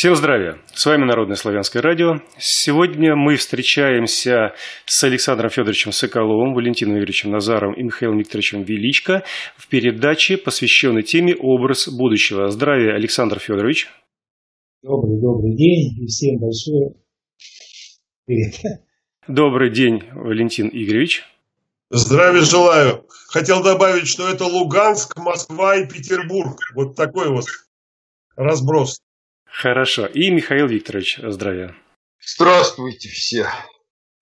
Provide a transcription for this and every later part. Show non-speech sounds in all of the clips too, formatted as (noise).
Всем здравия! С вами Народное славянское радио. Сегодня мы встречаемся с Александром Федоровичем Соколовым, Валентином Юрьевичем Назаром и Михаилом Викторовичем Величко в передаче, посвященной теме «Образ будущего». Здравия, Александр Федорович! Добрый, добрый день и всем большое привет. Добрый день, Валентин Игоревич. Здравия желаю. Хотел добавить, что это Луганск, Москва и Петербург. Вот такой вот разброс. Хорошо. И Михаил Викторович, здравия. Здравствуйте все.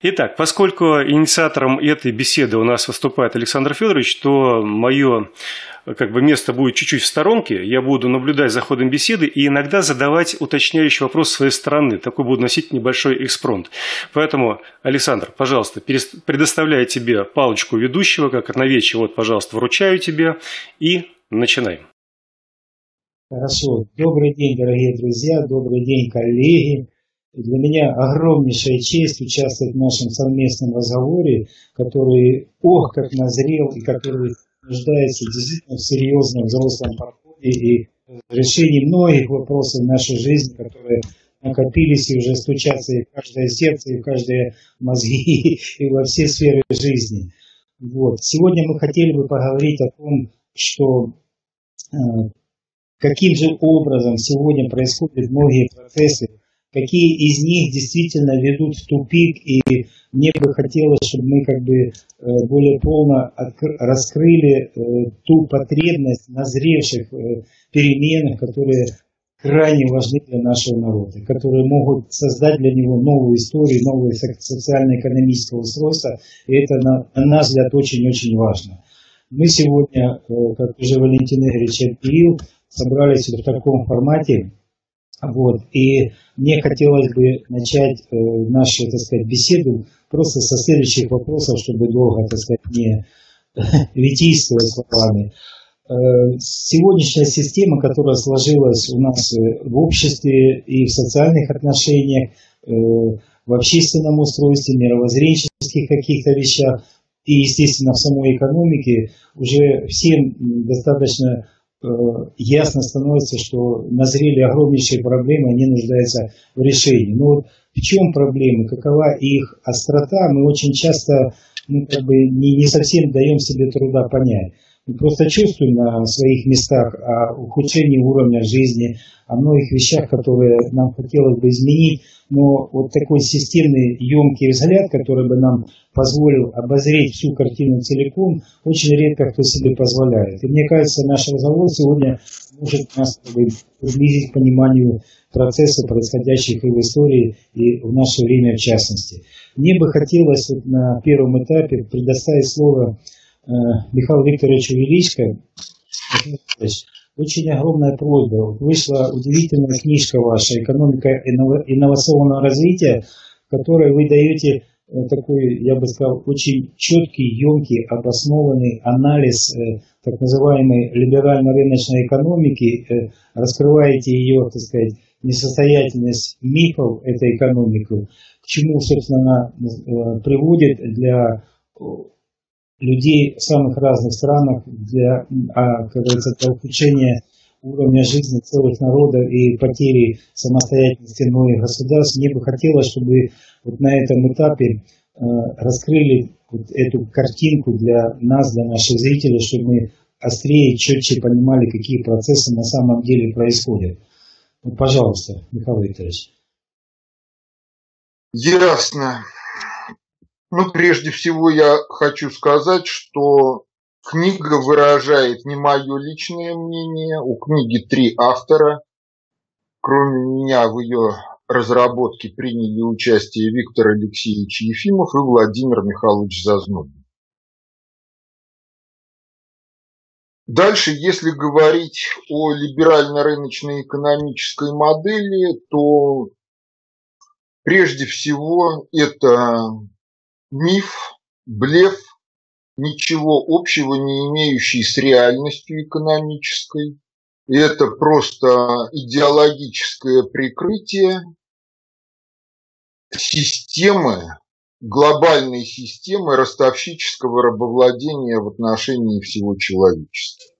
Итак, поскольку инициатором этой беседы у нас выступает Александр Федорович, то мое как бы место будет чуть-чуть в сторонке, я буду наблюдать за ходом беседы и иногда задавать уточняющий вопрос своей стороны. Такой буду носить небольшой экспронт. Поэтому, Александр, пожалуйста, предоставляю тебе палочку ведущего, как одновечье, вот, пожалуйста, вручаю тебе и начинаем. Хорошо. Добрый день, дорогие друзья, добрый день, коллеги. Для меня огромнейшая честь участвовать в нашем совместном разговоре, который, ох, как назрел и который нуждается действительно в серьезном взрослом подходе и решении многих вопросов нашей жизни, которые накопились и уже стучатся и в каждое сердце, и в каждые мозги, (laughs) и во все сферы жизни. Вот. Сегодня мы хотели бы поговорить о том, что э, каким же образом сегодня происходят многие процессы, какие из них действительно ведут в тупик, и мне бы хотелось, чтобы мы как бы э, более полно раскрыли э, ту потребность назревших э, переменах, которые крайне важны для нашего народа, которые могут создать для него новую историю, новое социально-экономическое устройство, и это, на, на наш взгляд, очень-очень важно. Мы сегодня, как уже Валентин Игоревич объявил, собрались в таком формате, вот, и мне хотелось бы начать э, нашу, так сказать, беседу просто со следующих вопросов, чтобы долго, так сказать, не (laughs) витийствовать словами. Э, сегодняшняя система, которая сложилась у нас э, в обществе и в социальных отношениях, э, в общественном устройстве, мировоззренческих каких-то вещах и, естественно, в самой экономике, уже всем достаточно ясно становится, что назрели огромнейшие проблемы, они нуждаются в решении. Но вот в чем проблемы, какова их острота, мы очень часто ну, как бы не, не совсем даем себе труда понять. Просто чувствуем на своих местах о ухудшении уровня жизни, о многих вещах, которые нам хотелось бы изменить, но вот такой системный, емкий взгляд, который бы нам позволил обозреть всю картину целиком, очень редко кто себе позволяет. И мне кажется, наш разговор сегодня может нас приблизить к пониманию процесса, происходящих и в истории, и в наше время в частности. Мне бы хотелось вот на первом этапе предоставить слово Михаилу Викторовичу Величко. Очень огромная просьба. Вышла удивительная книжка ваша «Экономика инновационного развития», в которой вы даете э, такой, я бы сказал, очень четкий, емкий, обоснованный анализ э, так называемой либерально-рыночной экономики, э, раскрываете ее, так сказать, несостоятельность мифов этой экономики, к чему, собственно, она приводит для людей в самых разных странах для, а, как говорится, для ухудшения уровня жизни целых народов и потери самостоятельности многих государств. Мне бы хотелось, чтобы вот на этом этапе э, раскрыли вот эту картинку для нас, для наших зрителей, чтобы мы острее, четче понимали, какие процессы на самом деле происходят. Ну, пожалуйста, Михаил Викторович. Ясно. Ну, прежде всего я хочу сказать, что книга выражает не мое личное мнение. У книги три автора. Кроме меня в ее разработке приняли участие Виктор Алексеевич Ефимов и Владимир Михайлович Зазнобин. Дальше, если говорить о либерально-рыночной экономической модели, то прежде всего это Миф, блеф, ничего общего не имеющий с реальностью экономической. И это просто идеологическое прикрытие системы, глобальной системы ростовщического рабовладения в отношении всего человечества.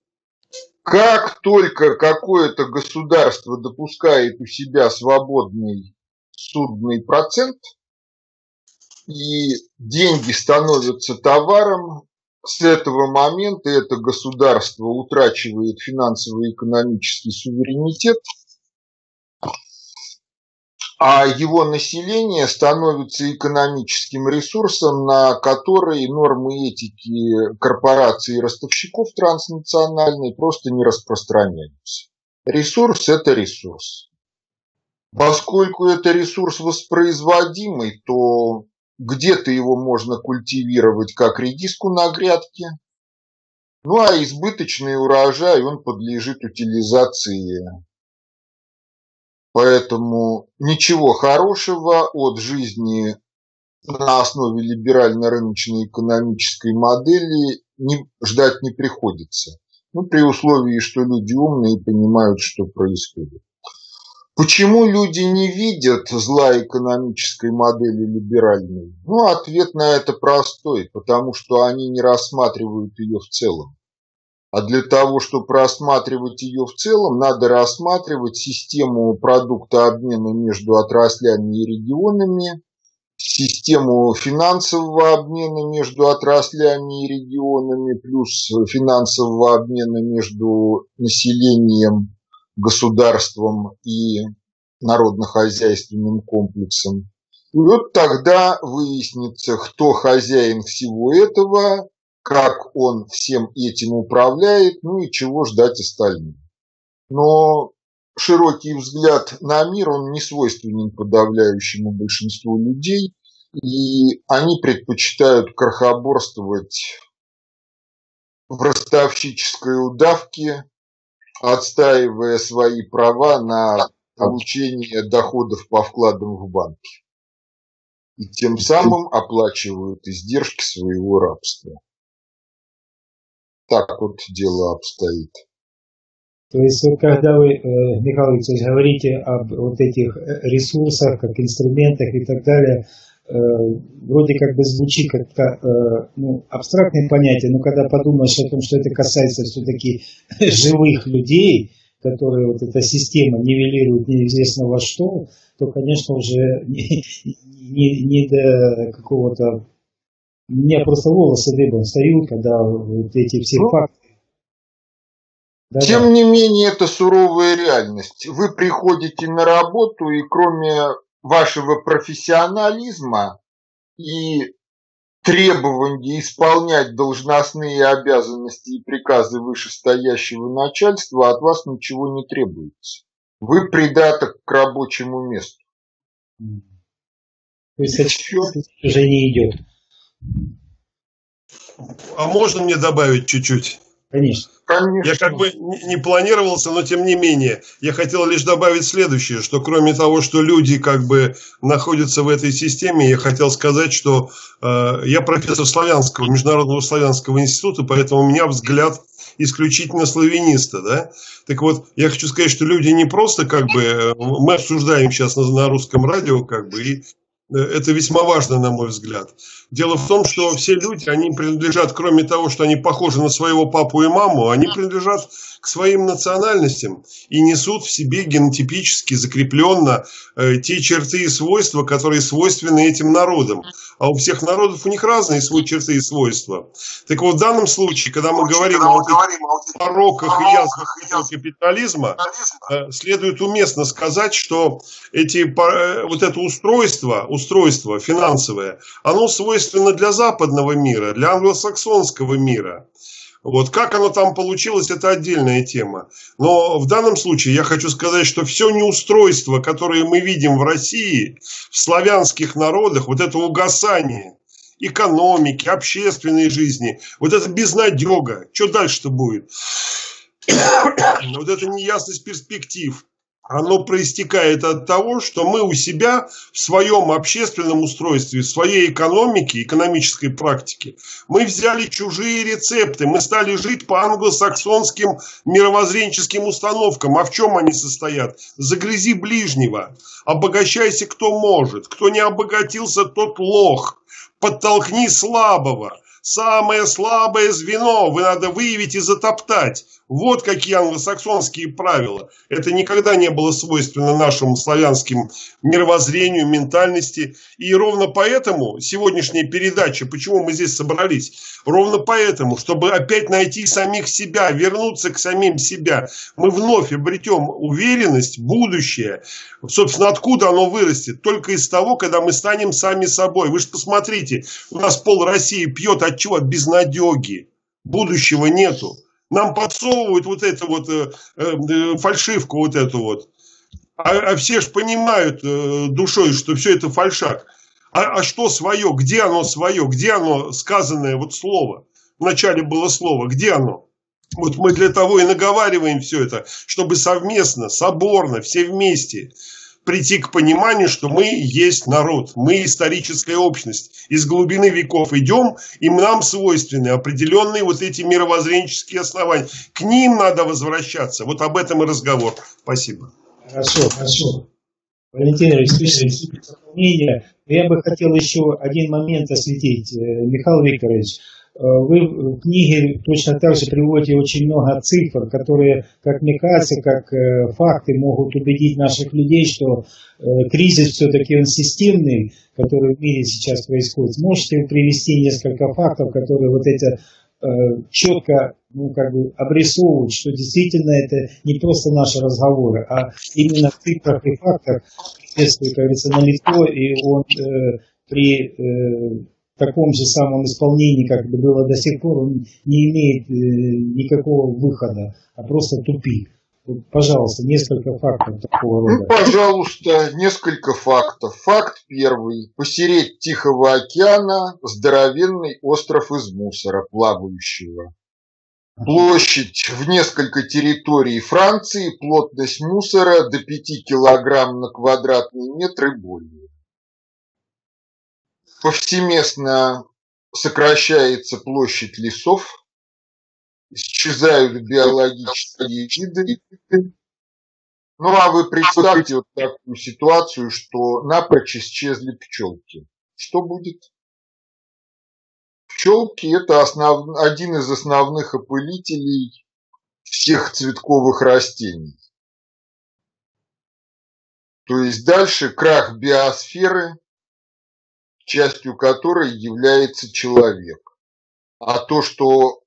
Как только какое-то государство допускает у себя свободный судный процент, и деньги становятся товаром, с этого момента это государство утрачивает финансово-экономический суверенитет, а его население становится экономическим ресурсом, на который нормы этики корпораций и ростовщиков транснациональной просто не распространяются. Ресурс – это ресурс. Поскольку это ресурс воспроизводимый, то где-то его можно культивировать как редиску на грядке, ну а избыточный урожай, он подлежит утилизации Поэтому ничего хорошего от жизни на основе либерально-рыночной экономической модели не, ждать не приходится. Ну, при условии, что люди умные и понимают, что происходит. Почему люди не видят зла экономической модели либеральной? Ну, ответ на это простой, потому что они не рассматривают ее в целом. А для того, чтобы рассматривать ее в целом, надо рассматривать систему продукта обмена между отраслями и регионами, систему финансового обмена между отраслями и регионами, плюс финансового обмена между населением, государством и народно-хозяйственным комплексом. И вот тогда выяснится, кто хозяин всего этого, как он всем этим управляет, ну и чего ждать остальным. Но широкий взгляд на мир, он не свойственен подавляющему большинству людей, и они предпочитают крохоборствовать в ростовщической удавке, отстаивая свои права на получение доходов по вкладам в банке. И тем самым оплачивают издержки своего рабства так вот дело обстоит. То есть вот когда вы, э, Михаил Викторович, говорите об вот этих э, ресурсах, как инструментах и так далее, вроде как бы звучит как ну, абстрактное понятие, но когда подумаешь о том, что это касается все-таки (laughs) живых людей, которые вот эта система нивелирует неизвестно во что, то, конечно, уже (laughs) не, не, не до какого-то у меня просто волосы дыбом встают, когда вот эти все ну, факты. Да, тем да. не менее, это суровая реальность. Вы приходите на работу, и кроме вашего профессионализма и требования исполнять должностные обязанности и приказы вышестоящего начальства, от вас ничего не требуется. Вы придаток к рабочему месту. То есть это уже не идет. А можно мне добавить чуть-чуть? Конечно. Я как бы не планировался, но тем не менее. Я хотел лишь добавить следующее, что кроме того, что люди как бы находятся в этой системе, я хотел сказать, что э, я профессор славянского, Международного славянского института, поэтому у меня взгляд исключительно славяниста, да. Так вот, я хочу сказать, что люди не просто как бы, э, мы обсуждаем сейчас на, на русском радио, как бы, и Э, это весьма важно, на мой взгляд. Дело в том, что все люди, они принадлежат, кроме того, что они похожи на своего папу и маму, они принадлежат к своим национальностям и несут в себе генотипически закрепленно э, те черты и свойства, которые свойственны этим народам. А у всех народов у них разные свои черты и свойства. Так вот, в данном случае, когда мы говорим о пороках и язвах капитализма, э, следует уместно сказать, что эти, э, вот это устройство, устройство финансовое, оно свойственно для западного мира, для англосаксонского мира. Вот как оно там получилось, это отдельная тема. Но в данном случае я хочу сказать, что все неустройство, которое мы видим в России, в славянских народах, вот это угасание экономики, общественной жизни, вот это безнадега, что дальше-то будет? (coughs) вот эта неясность перспектив, оно проистекает от того, что мы у себя в своем общественном устройстве, в своей экономике, экономической практике, мы взяли чужие рецепты, мы стали жить по англосаксонским мировоззренческим установкам. А в чем они состоят? Загрязи ближнего, обогащайся кто может, кто не обогатился, тот лох, подтолкни слабого, самое слабое звено вы надо выявить и затоптать. Вот какие англосаксонские правила. Это никогда не было свойственно нашему славянским мировоззрению, ментальности. И ровно поэтому сегодняшняя передача, почему мы здесь собрались, ровно поэтому, чтобы опять найти самих себя, вернуться к самим себя, мы вновь обретем уверенность, будущее. Собственно, откуда оно вырастет? Только из того, когда мы станем сами собой. Вы же посмотрите, у нас пол России пьет от чего? От безнадеги. Будущего нету. Нам подсовывают вот эту вот э, э, фальшивку вот эту вот. А, а все же понимают э, душой, что все это фальшак. А, а что свое? Где оно свое? Где оно сказанное вот слово? Вначале было слово. Где оно? Вот мы для того и наговариваем все это, чтобы совместно, соборно, все вместе прийти к пониманию, что мы есть народ, мы историческая общность. Из глубины веков идем, и нам свойственны определенные вот эти мировоззренческие основания. К ним надо возвращаться. Вот об этом и разговор. Спасибо. Хорошо, хорошо. Валентин дополнение. Я бы хотел еще один момент осветить. Э, Михаил Викторович, вы в книге точно так же приводите очень много цифр, которые, как мне кажется, как э, факты могут убедить наших людей, что э, кризис все-таки он системный, который в мире сейчас происходит. Можете привести несколько фактов, которые вот это четко ну, как бы обрисовывают, что действительно это не просто наши разговоры, а именно в цифрах и фактах, как говорится, на лицо, и он э, при э, таком же самом исполнении, как было до сих пор, он не имеет э, никакого выхода, а просто тупик. Пожалуйста, несколько фактов такого рода. Ну, пожалуйста, несколько фактов. Факт первый. Посередь Тихого океана здоровенный остров из мусора, плавающего. Площадь в несколько территорий Франции, плотность мусора до 5 килограмм на квадратный метр и более повсеместно сокращается площадь лесов, исчезают биологические виды. Ну а вы представьте вот такую ситуацию, что напрочь исчезли пчелки. Что будет? Пчелки это основ... один из основных опылителей всех цветковых растений. То есть дальше крах биосферы, частью которой является человек. А то, что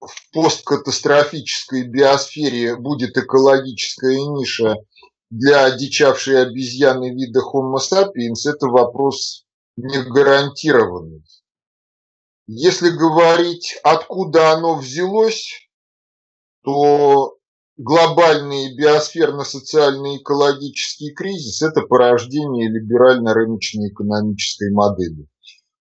в посткатастрофической биосфере будет экологическая ниша для одичавшей обезьяны вида Homo sapiens, это вопрос не гарантированный. Если говорить, откуда оно взялось, то глобальный биосферно-социальный экологический кризис – это порождение либерально-рыночной экономической модели.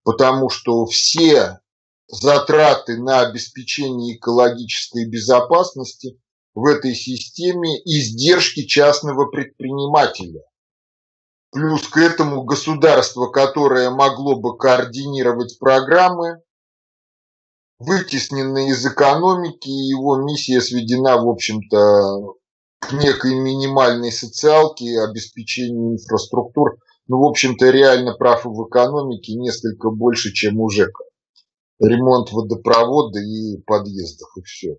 Потому что все затраты на обеспечение экологической безопасности в этой системе – издержки частного предпринимателя. Плюс к этому государство, которое могло бы координировать программы, вытесненный из экономики, и его миссия сведена, в общем-то, к некой минимальной социалке, обеспечению инфраструктур. Ну, в общем-то, реально прав в экономике несколько больше, чем у ЖЭКа. Ремонт водопровода и подъездов, и все.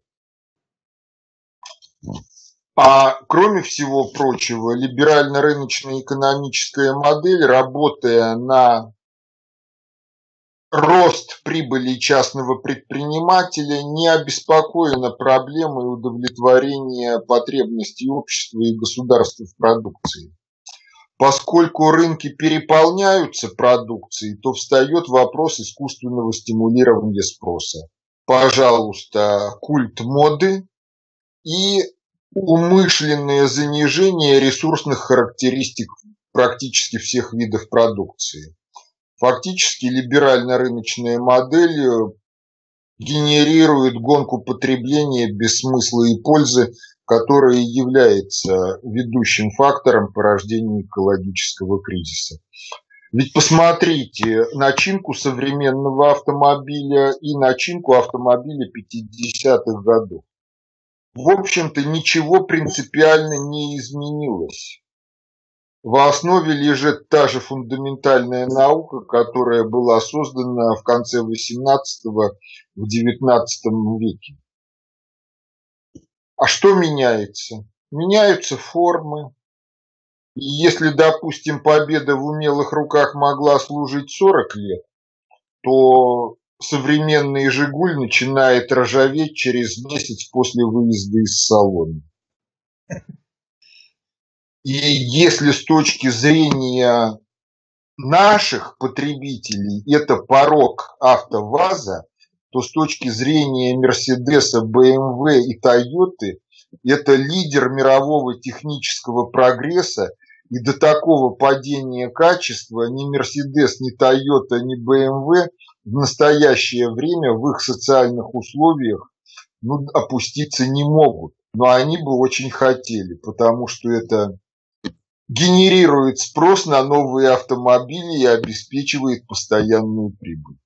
А кроме всего прочего, либерально-рыночная экономическая модель, работая на рост прибыли частного предпринимателя не обеспокоена проблемой удовлетворения потребностей общества и государства в продукции. Поскольку рынки переполняются продукцией, то встает вопрос искусственного стимулирования спроса. Пожалуйста, культ моды и умышленное занижение ресурсных характеристик практически всех видов продукции. Фактически либерально-рыночная модель генерирует гонку потребления без смысла и пользы, которая является ведущим фактором порождения экологического кризиса. Ведь посмотрите начинку современного автомобиля и начинку автомобиля 50-х годов. В общем-то, ничего принципиально не изменилось. В основе лежит та же фундаментальная наука, которая была создана в конце XVIII в XIX веке. А что меняется? Меняются формы. И если, допустим, победа в умелых руках могла служить 40 лет, то современный «Жигуль» начинает ржаветь через месяц после выезда из салона. И если с точки зрения наших потребителей это порог АвтоВАЗа, то с точки зрения Мерседеса, БМВ и Тойоты это лидер мирового технического прогресса и до такого падения качества ни Мерседес, ни Тойота, ни БМВ в настоящее время в их социальных условиях ну, опуститься не могут. Но они бы очень хотели, потому что это генерирует спрос на новые автомобили и обеспечивает постоянную прибыль.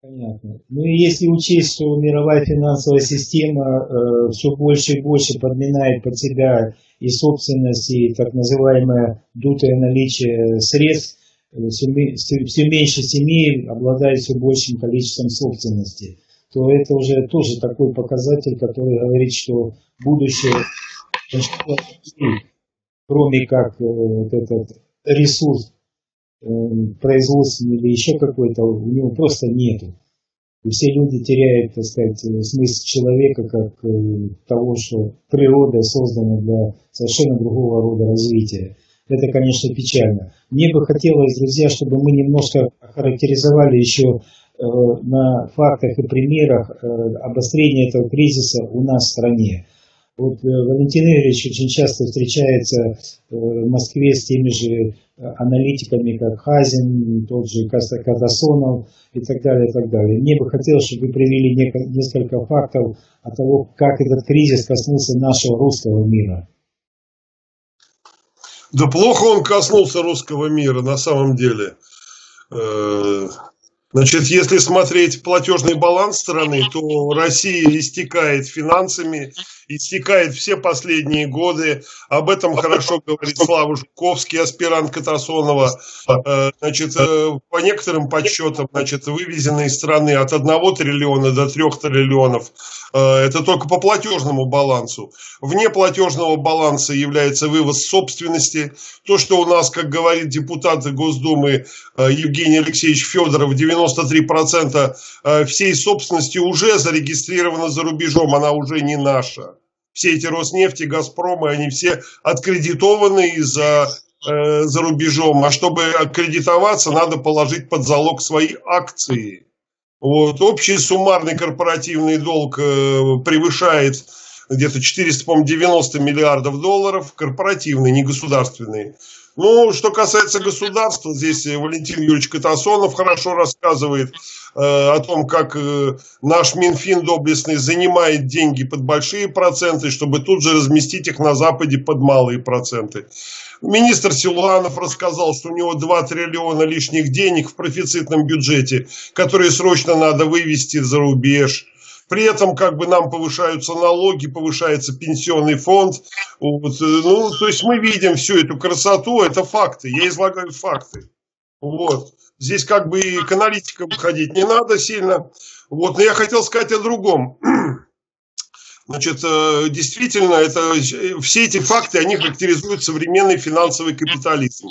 Понятно. Ну и если учесть, что мировая финансовая система э, все больше и больше подминает под себя и собственность, и так называемое дутое наличие средств, э, все, все меньше семей обладает все большим количеством собственности, то это уже тоже такой показатель, который говорит, что будущее кроме как э, вот этот ресурс э, производственный или еще какой-то, у него просто нету. И все люди теряют, так сказать, смысл человека как э, того, что природа создана для совершенно другого рода развития. Это, конечно, печально. Мне бы хотелось, друзья, чтобы мы немножко характеризовали еще на фактах и примерах обострения этого кризиса у нас в стране. Вот э, Валентин Игоревич очень часто встречается э, в Москве с теми же э, аналитиками, как Хазин, тот же Катасонов и так далее, и так далее. Мне бы хотелось, чтобы вы привели несколько фактов о том, как этот кризис коснулся нашего русского мира. Да плохо он коснулся русского мира на самом деле. Значит, если смотреть платежный баланс страны, то Россия истекает финансами, истекает все последние годы. Об этом хорошо говорит Слава Жуковский, аспирант Катасонова. Э, значит, э, по некоторым подсчетам, значит, вывезены из страны от 1 триллиона до 3 триллионов. Э, это только по платежному балансу. Вне платежного баланса является вывоз собственности. То, что у нас, как говорит депутат Госдумы Евгений Алексеевич Федоров, 90 93% э, всей собственности уже зарегистрировано за рубежом, она уже не наша. Все эти Роснефти, Газпромы, они все откредитованы за, э, за рубежом. А чтобы аккредитоваться, надо положить под залог свои акции. Вот. Общий суммарный корпоративный долг э, превышает где-то 490 миллиардов долларов, корпоративный, не государственный. Ну, что касается государства, здесь Валентин Юрьевич Катасонов хорошо рассказывает э, о том, как э, наш Минфин доблестный занимает деньги под большие проценты, чтобы тут же разместить их на Западе под малые проценты. Министр Силуанов рассказал, что у него 2 триллиона лишних денег в профицитном бюджете, которые срочно надо вывести за рубеж. При этом как бы нам повышаются налоги, повышается пенсионный фонд. Вот, э, ну, то есть мы видим всю эту красоту, это факты, я излагаю факты. Вот. Здесь как бы и к аналитикам ходить не надо сильно. Вот. Но я хотел сказать о другом. (clears throat) Значит, э, действительно, это, все эти факты, они характеризуют современный финансовый капитализм.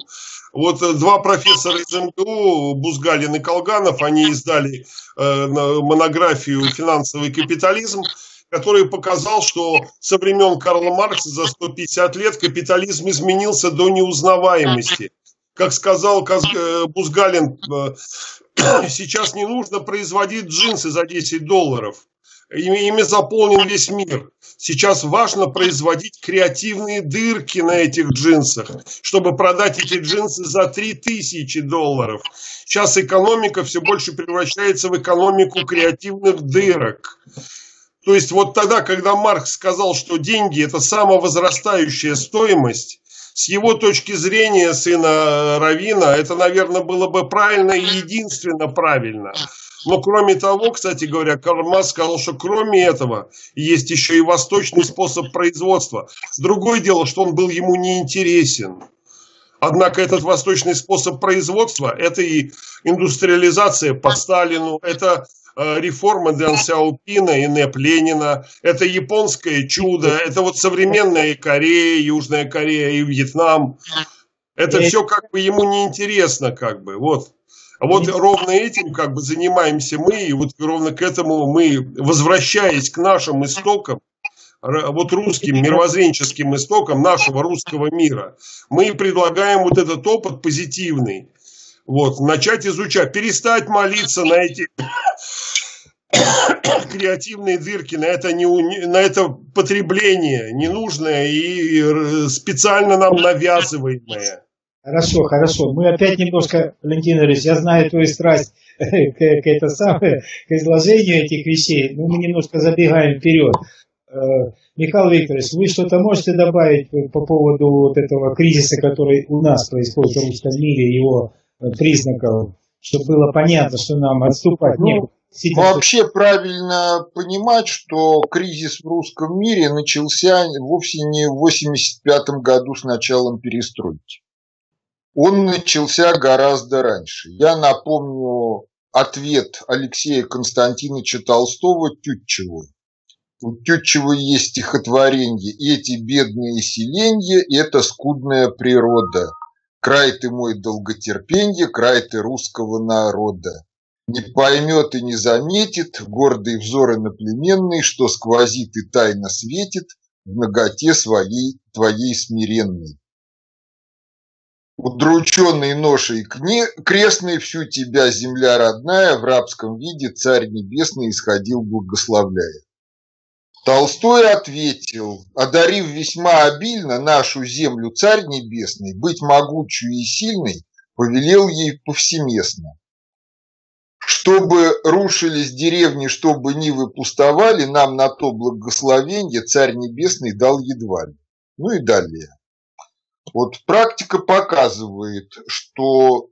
Вот э, два профессора из МГУ, Бузгалин и Колганов, они издали э, монографию «Финансовый капитализм», который показал, что со времен Карла Маркса за 150 лет капитализм изменился до неузнаваемости. Как сказал э, Бузгалин, (coughs) сейчас не нужно производить джинсы за 10 долларов. Ими заполнен весь мир. Сейчас важно производить креативные дырки на этих джинсах, чтобы продать эти джинсы за 3000 долларов. Сейчас экономика все больше превращается в экономику креативных дырок. То есть вот тогда, когда Маркс сказал, что деньги – это самовозрастающая стоимость, с его точки зрения, сына Равина, это, наверное, было бы правильно и единственно правильно – Но кроме того, кстати говоря, Карл сказал, что кроме этого есть еще и восточный способ производства. Другое дело, что он был ему не интересен. Однако этот восточный способ производства – это и индустриализация по Сталину, это э, реформа Дэн Сяопина и Неп Ленина, это японское чудо, это вот современная Корея, Южная Корея и Вьетнам. Это все как бы ему не интересно, как бы, вот. А вот ровно этим как бы занимаемся мы, и вот ровно к этому мы, возвращаясь к нашим истокам, вот русским мировоззренческим истокам нашего русского мира, мы предлагаем вот этот опыт позитивный. Вот, начать изучать, перестать молиться на эти (coughs) креативные дырки, на это, не, на это потребление ненужное и специально нам навязываемое. Хорошо, хорошо. Мы опять немножко, Валентин Ильич, я знаю твою страсть (laughs) к, к, это самое, к изложению этих вещей, но мы немножко забегаем вперед. Э, Михаил Викторович, вы что-то можете добавить по поводу вот этого кризиса, который у нас происходит в русском мире, его э, признаков, чтобы было понятно, что нам отступать ну, некуда? Вообще правильно понимать, что кризис в русском мире начался вовсе не в 1985 году с началом перестройки. Он начался гораздо раньше. Я напомню ответ Алексея Константиновича Толстого Тютчеву у Тютчева есть стихотворение «Эти бедные селенья – это скудная природа. Край ты мой долготерпенье, край ты русского народа. Не поймет и не заметит гордый взор иноплеменный, что сквозит и тайно светит в ноготе своей твоей смиренной. Удрученный ношей крестной всю тебя, земля родная, в рабском виде царь небесный исходил благословляя. Толстой ответил, одарив весьма обильно нашу землю царь небесный, быть могучей и сильной, повелел ей повсеместно. Чтобы рушились деревни, чтобы нивы пустовали, нам на то благословенье царь небесный дал едва ли. Ну и далее. Вот практика показывает, что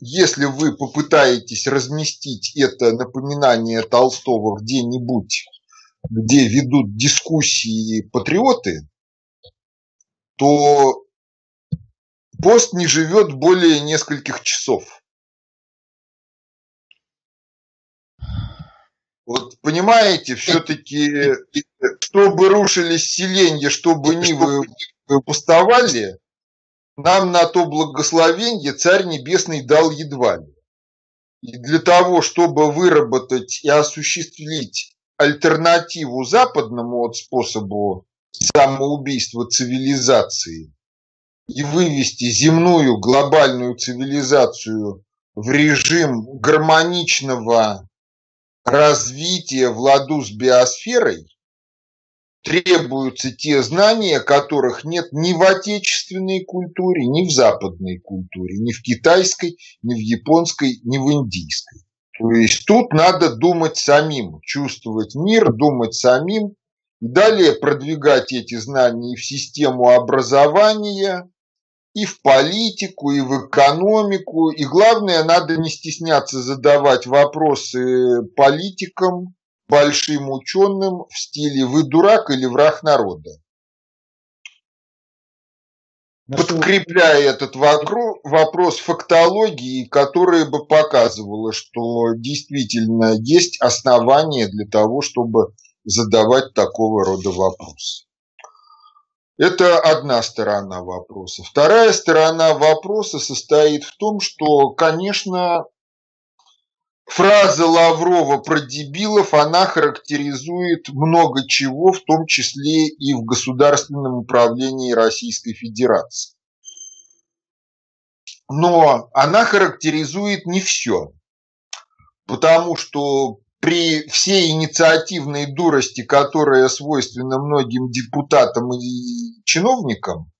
если вы попытаетесь разместить это напоминание Толстого где-нибудь где ведут дискуссии патриоты, то пост не живет более нескольких часов. Вот понимаете, все-таки, чтобы рушились селенья, чтобы нивы пустовали, нам на то благословенье Царь Небесный дал едва ли. И для того, чтобы выработать и осуществить альтернативу западному вот способу самоубийства цивилизации и вывести земную глобальную цивилизацию в режим гармоничного развития в ладу с биосферой, требуются те знания, которых нет ни в отечественной культуре, ни в западной культуре, ни в китайской, ни в японской, ни в индийской. То есть тут надо думать самим, чувствовать мир, думать самим, далее продвигать эти знания и в систему образования, и в политику, и в экономику. И главное, надо не стесняться задавать вопросы политикам, большим ученым в стиле «Вы дурак или враг народа?». Подкрепляя этот вопрос фактологии, которая бы показывала, что действительно есть основания для того, чтобы задавать такого рода вопросы. Это одна сторона вопроса. Вторая сторона вопроса состоит в том, что, конечно, Фраза Лаврова про дебилов, она характеризует много чего, в том числе и в государственном управлении Российской Федерации. Но она характеризует не все, потому что при всей инициативной дурости, которая свойственна многим депутатам и чиновникам,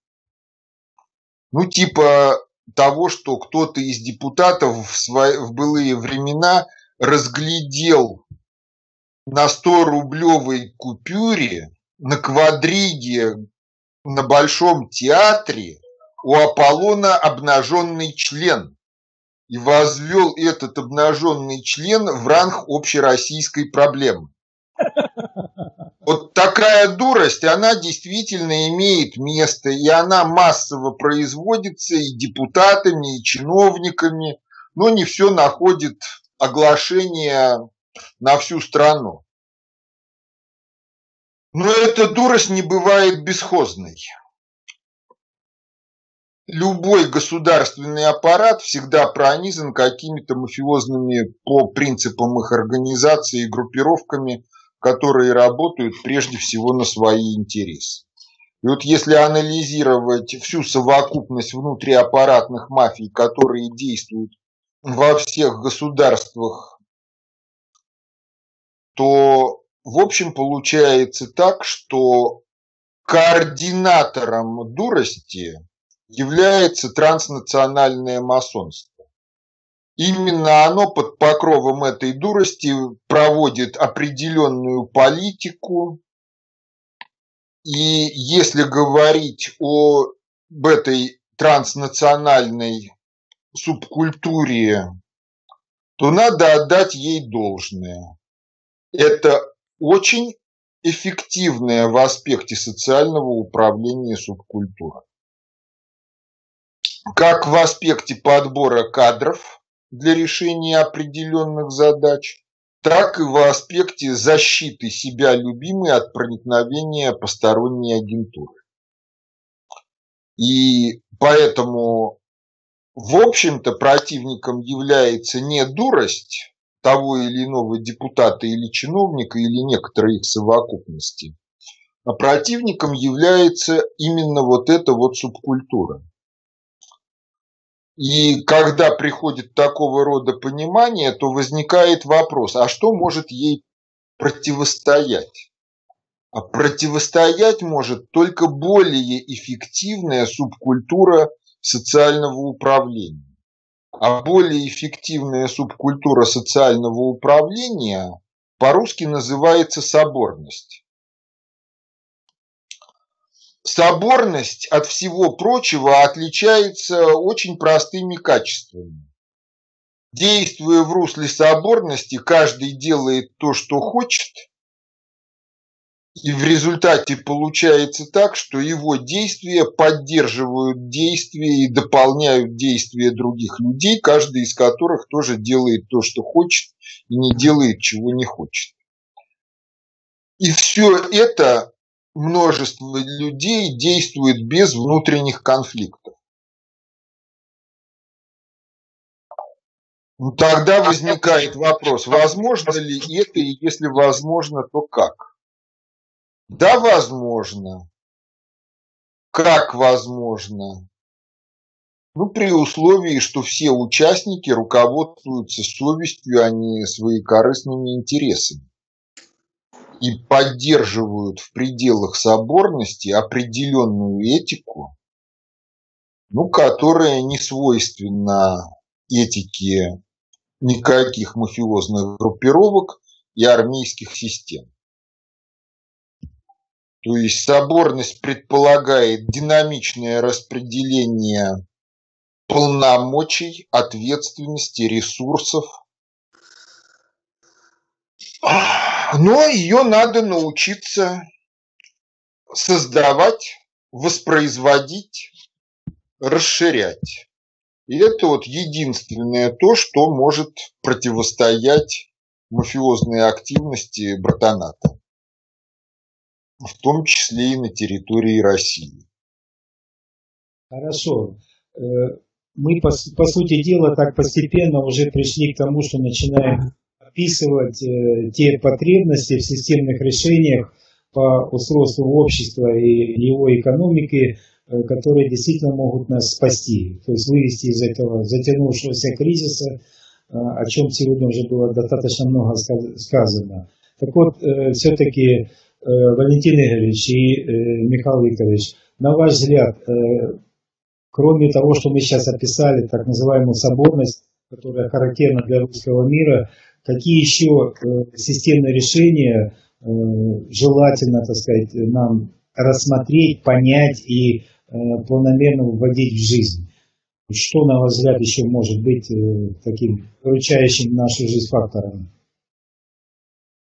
ну типа того, что кто-то из депутатов в, свои, в былые времена разглядел на 100-рублевой купюре на квадриге на Большом театре у Аполлона обнаженный член. и возвел этот обнаженный член в ранг общероссийской проблемы. Вот такая дурость, она действительно имеет место, и она массово производится и депутатами, и чиновниками, но не все находит оглашение на всю страну. Но эта дурость не бывает бесхозной. Любой государственный аппарат всегда пронизан какими-то мафиозными по принципам их организации и группировками, которые работают прежде всего на свои интересы. И вот если анализировать всю совокупность внутриаппаратных мафий, которые действуют во всех государствах, то в общем, получается так, что координатором дурости является транснациональное масонство. Именно оно под покровом этой дурости проводит определенную политику. И если говорить об этой транснациональной субкультуре, то надо отдать ей должное. Это очень эффективная в аспекте социального управления субкультура. Как в аспекте подбора кадров для решения определенных задач, так и в аспекте защиты себя любимой от проникновения посторонней агентуры. И поэтому, в общем-то, противником является не дурость, того или иного депутата или чиновника или некоторой их совокупности. А противником является именно вот эта вот субкультура. И когда приходит такого рода понимание, то возникает вопрос, а что может ей противостоять? А противостоять может только более эффективная субкультура социального управления. А более эффективная субкультура социального управления по-русски называется соборность. Соборность от всего прочего отличается очень простыми качествами. Действуя в русле соборности, каждый делает то, что хочет, и в результате получается так, что его действия поддерживают действия и дополняют действия других людей, каждый из которых тоже делает то, что хочет, и не делает, чего не хочет. И все это множество людей действует без внутренних конфликтов. Ну, тогда возникает вопрос, возможно ли это, и если возможно, то как? Да, возможно. Как возможно? Ну, при условии, что все участники руководствуются совестью, а не своекорыстными интересами. И поддерживают в пределах соборности определенную этику, ну, которая не свойственна этике никаких мафиозных группировок и армейских систем. То есть соборность предполагает динамичное распределение полномочий, ответственности, ресурсов. Но ее надо научиться создавать, воспроизводить, расширять. И это вот единственное то, что может противостоять мафиозной активности братаната в том числе и на территории России. Хорошо. Э, мы, по, по сути дела, так постепенно уже пришли к тому, что начинаем описывать э, те потребности в системных решениях по устройству общества и его экономики, э, которые действительно могут нас спасти, то есть вывести из этого затянувшегося кризиса, о чем сегодня уже было достаточно много сказано. Так вот, все-таки Э, Валентин Игоревич и э, Михаил Викторович, на ваш взгляд, э, кроме того, что мы сейчас описали, так называемую соборность, которая характерна для русского мира, какие еще системные решения желательно, так сказать, нам рассмотреть, понять и планомерно вводить в жизнь, что, на ваш взгляд, еще может быть э, таким выручающим нашу жизнь фактором?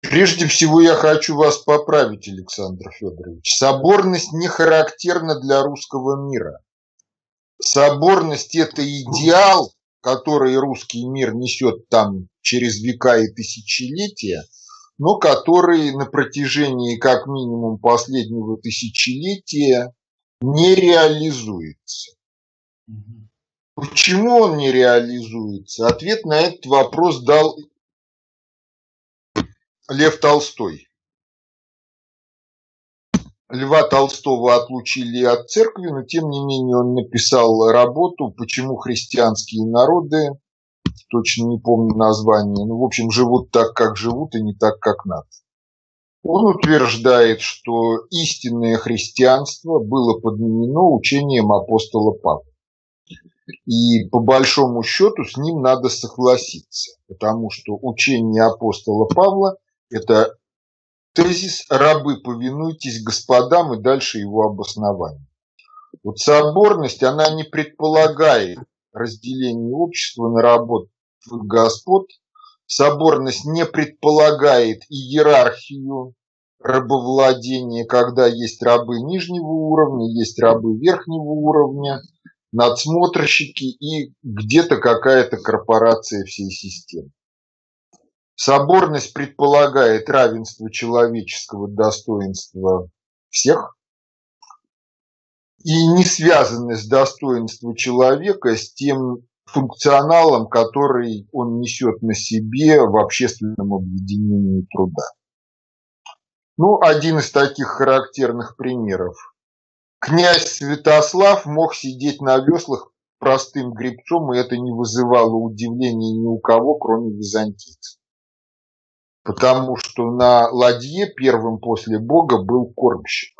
Прежде всего я хочу вас поправить, Александр Федорович. Соборность не характерна для русского мира. Соборность – это идеал, который русский мир несет там через века и тысячелетия, но который на протяжении как минимум последнего тысячелетия не реализуется. Почему он не реализуется? Ответ на этот вопрос дал Лев Толстой. Льва Толстого отлучили от церкви, но тем не менее он написал работу «Почему христианские народы», точно не помню название, ну, в общем, живут так, как живут, и не так, как надо. Он утверждает, что истинное христианство было подменено учением апостола Павла. И по большому счету с ним надо согласиться, потому что учение апостола Павла – это Тезис «рабы, повинуйтесь господам» и дальше его обоснование. Вот соборность, она не предполагает разделение общества на работу господ. Соборность не предполагает иерархию рабовладения, когда есть рабы нижнего уровня, есть рабы верхнего уровня, надсмотрщики и где-то какая-то корпорация всей системы. Соборность предполагает равенство человеческого достоинства всех и не связанность достоинства человека с тем функционалом, который он несет на себе в общественном объединении труда. Ну, один из таких характерных примеров. Князь Святослав мог сидеть на веслах простым гребцом, и это не вызывало удивления ни у кого, кроме византийцев потому что на ладье первым после Бога был кормщик.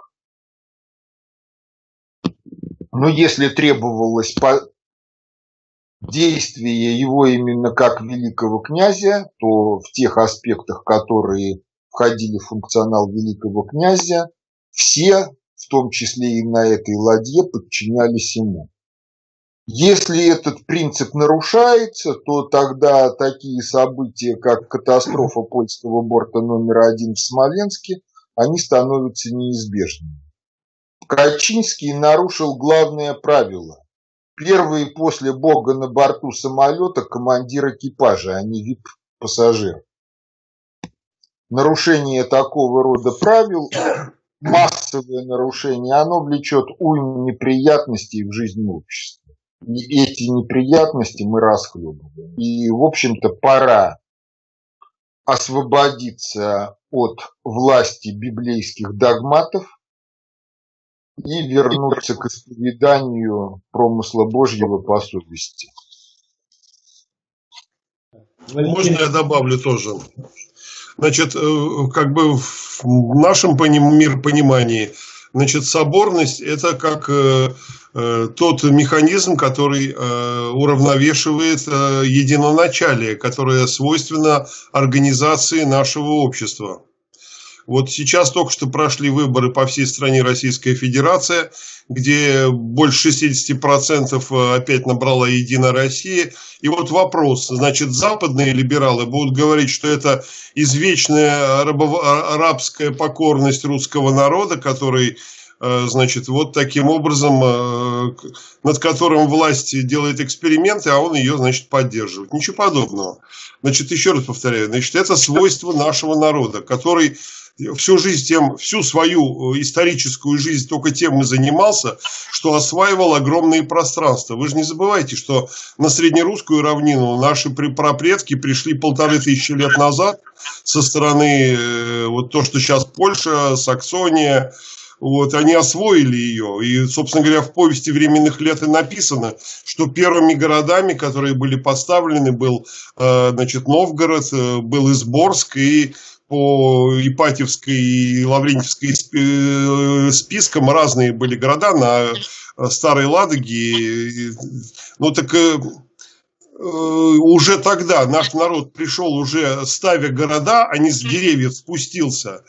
Но если требовалось по действие его именно как великого князя, то в тех аспектах, которые входили в функционал великого князя, все, в том числе и на этой ладье, подчинялись ему. Если этот принцип нарушается, то тогда такие события, как катастрофа польского борта номер один в Смоленске, они становятся неизбежными. Качинский нарушил главное правило. Первый после Бога на борту самолета командир экипажа, а не вип-пассажир. Нарушение такого рода правил, массовое нарушение, оно влечет уйму неприятностей в жизни общества эти неприятности мы расхлебываем. И, в общем-то, пора освободиться от власти библейских догматов и вернуться к исповеданию промысла Божьего по совести. Можно я добавлю тоже? Значит, э, как бы в нашем мир понимании, значит, соборность – это как Э, тот механизм, который э, уравновешивает э, единоначалие, которое свойственно организации нашего общества. Вот сейчас только что прошли выборы по всей стране Российская Федерация, где больше 60% опять набрала Единая Россия. И вот вопрос, значит, западные либералы будут говорить, что это извечная рабская покорность русского народа, который Э, значит, вот таким образом, э, над которым власть делает эксперименты, а он ее, значит, поддерживает. Ничего подобного. Значит, еще раз повторяю, значит, это свойство нашего народа, который всю жизнь тем, всю свою э, историческую жизнь только тем и занимался, что осваивал огромные пространства. Вы же не забывайте, что на среднерусскую равнину наши прапредки пришли полторы тысячи лет назад со стороны, вот то, что сейчас Польша, Саксония, вот, они освоили ее. И, собственно говоря, в повести временных лет и написано, что первыми городами, которые были поставлены, был э, значит, Новгород, э, был Изборск и по Ипатьевской и Лаврентьевской э, спискам разные были города на Старой Ладоге. Ну так уже тогда наш народ пришел, уже ставя города, а не с деревьев спустился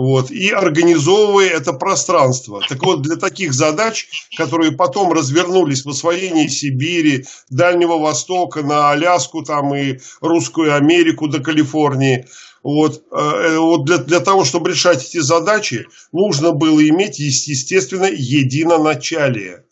вот, и организовывая это пространство. Так вот, для таких задач, которые потом развернулись в освоении Сибири, Дальнего Востока, на Аляску там, и Русскую Америку до Калифорнии, вот, э, вот для, для того, чтобы решать эти задачи, нужно было иметь, естественно, единоначалие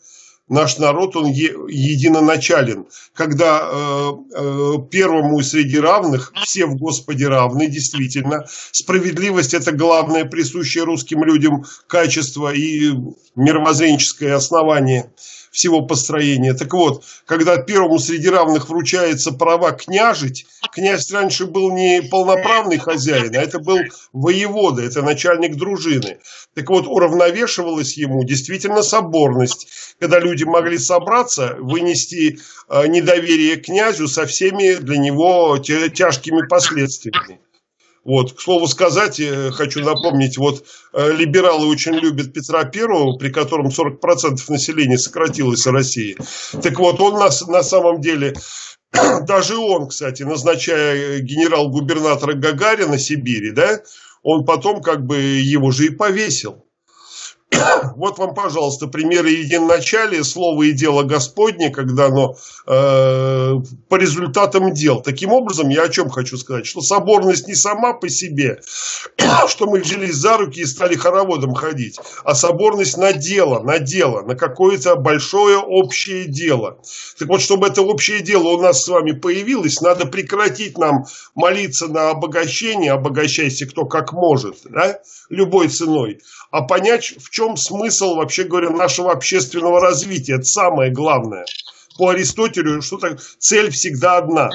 наш народ, он е, единоначален. Когда э, э, первому среди равных, все в Господе равны, действительно. Справедливость – это главное присущее русским людям качество и мировоззренческое основание всего построения. Так вот, когда первому среди равных вручается права княжить, князь раньше был не полноправный хозяин, а это был воевода, это начальник дружины. Так вот, уравновешивалась ему действительно соборность, когда люди могли собраться, вынести э, недоверие князю со всеми для него тяжкими последствиями. Вот, к слову сказать, э, хочу напомнить, вот э, либералы очень любят Петра Первого, при котором 40% населения сократилось в России. Так вот, он на, на самом деле, (clears throat) даже он, кстати, назначая генерал-губернатора Гагарина Сибири, да, он потом как бы его же и повесил. Вот вам, пожалуйста, примеры единоначалия, слово и дело Господне, когда оно э, по результатам дел. Таким образом, я о чем хочу сказать, что соборность не сама по себе, (clears throat) что мы взялись за руки и стали хороводом ходить, а соборность на дело, на дело, на какое-то большое общее дело. Так вот, чтобы это общее дело у нас с вами появилось, надо прекратить нам молиться на обогащение, обогащайся кто как может, да, любой ценой, а понять, в чем смысл, вообще говоря, нашего общественного развития. Это самое главное. По Аристотелю, что так, цель всегда одна.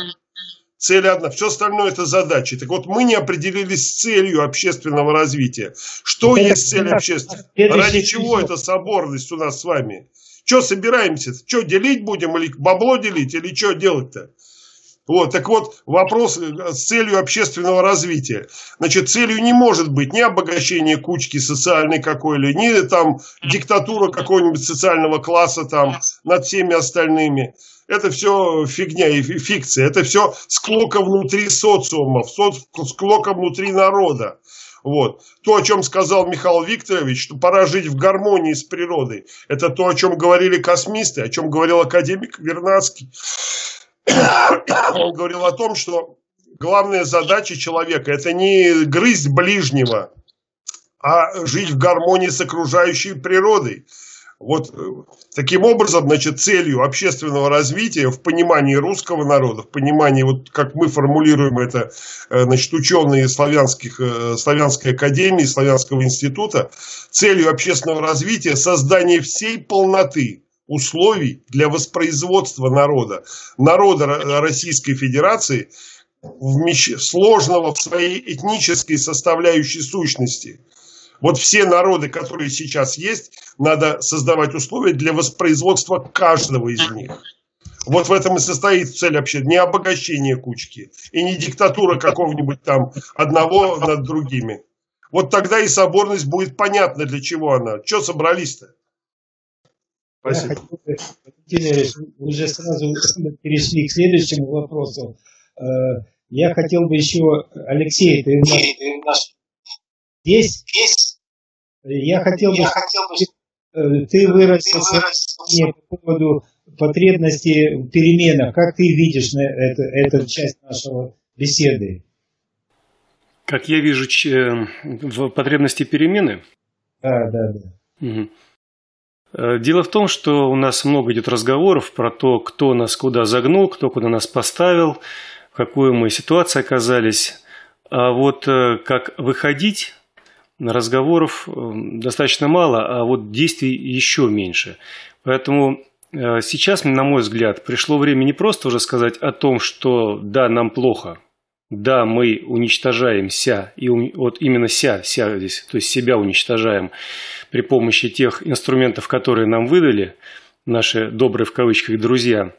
Цель одна. Все остальное это задачи. Так вот, мы не определились с целью общественного развития. Что это есть цель общественного? Ради чего эта соборность у нас с вами? Что собираемся? Что, делить будем? Или бабло делить? Или что делать-то? Вот, так вот, вопрос э, с целью общественного развития. Значит, целью не может быть ни обогащение кучки социальной какой-либо, ни там диктатура какого-нибудь социального класса там над всеми остальными. Это все фигня и фикция. Это все склока внутри социума, склока внутри народа. Вот. То, о чем сказал Михаил Викторович, что пора жить в гармонии с природой. Это то, о чем говорили космисты, о чем говорил академик Вернадский. Он говорил о том, что главная задача человека – это не грызть ближнего, а жить в гармонии с окружающей природой. Вот э, таким образом, значит, целью общественного развития в понимании русского народа, в понимании, вот как мы формулируем это, э, значит, ученые славянских, э, славянской академии, славянского института, целью общественного развития создание всей полноты условий для воспроизводства народа, народа Российской Федерации, сложного в своей этнической составляющей сущности. Вот все народы, которые сейчас есть, надо создавать условия для воспроизводства каждого из них. Вот в этом и состоит цель вообще, не обогащение кучки и не диктатура какого-нибудь там одного над другими. Вот тогда и соборность будет понятна, для чего она. Что собрались-то? Спасибо. Я хотел, уже сразу перешли к следующему вопросу. Э, я хотел бы еще, Алексей, ты у нас здесь? Я хотел бы, э, ты выразил по поводу потребности в переменах. Как ты видишь это, эту часть нашего беседы? Как я вижу в потребности перемены? Да, да, да. Угу. Э, дело в том, что у нас много идет разговоров про то, кто нас куда загнул, кто куда нас поставил, в какой мы ситуации оказались. А вот э, как выходить, разговоров э, достаточно мало, а вот действий еще меньше. Поэтому сейчас, на мой взгляд, пришло время не просто уже сказать о том, что да, нам плохо, да, мы уничтожаемся, и вот именно ся, ся здесь, то есть себя уничтожаем, при помощи тех инструментов, которые нам выдали наши добрые в кавычках друзья.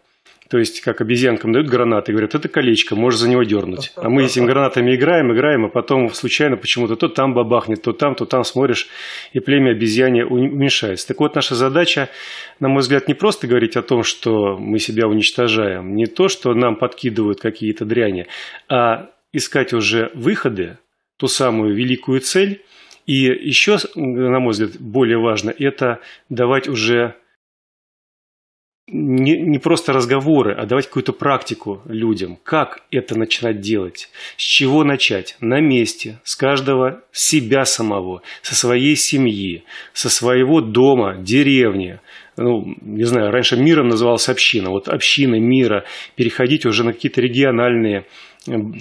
То есть, как обезьянкам дают гранаты говорят, это колечко, можешь за него дернуть. А мы этими гранатами играем, играем, а потом случайно почему-то то там бабахнет, то там, то там смотришь, и племя обезьяне уменьшается. Так вот, наша задача, на мой взгляд, не просто говорить о том, что мы себя уничтожаем, не то, что нам подкидывают какие-то дряни, а искать уже выходы, ту самую великую цель – И еще, на мой взгляд, более важно, это давать уже не, не просто разговоры, а давать какую-то практику людям. Как это начинать делать? С чего начать? На месте, с каждого себя самого, со своей семьи, со своего дома, деревни. Ну, не знаю, раньше миром называлась община. Вот община мира, переходить уже на какие-то региональные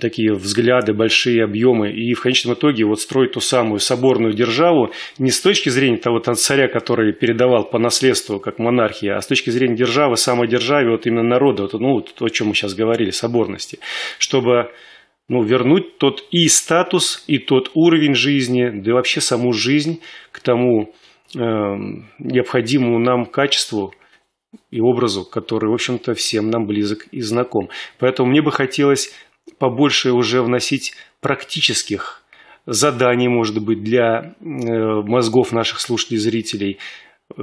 такие взгляды, большие объемы, и в конечном итоге вот строить ту самую соборную державу не с точки зрения того царя, который передавал по наследству, как монархия, а с точки зрения державы, самой державе, вот именно народа, вот, ну, вот о чем мы сейчас говорили, соборности, чтобы ну, вернуть тот и статус, и тот уровень жизни, да и вообще саму жизнь к тому э, необходимому нам качеству, и образу, который, в общем-то, всем нам близок и знаком. Поэтому мне бы хотелось побольше уже вносить практических заданий, может быть, для э, мозгов наших слушателей, зрителей,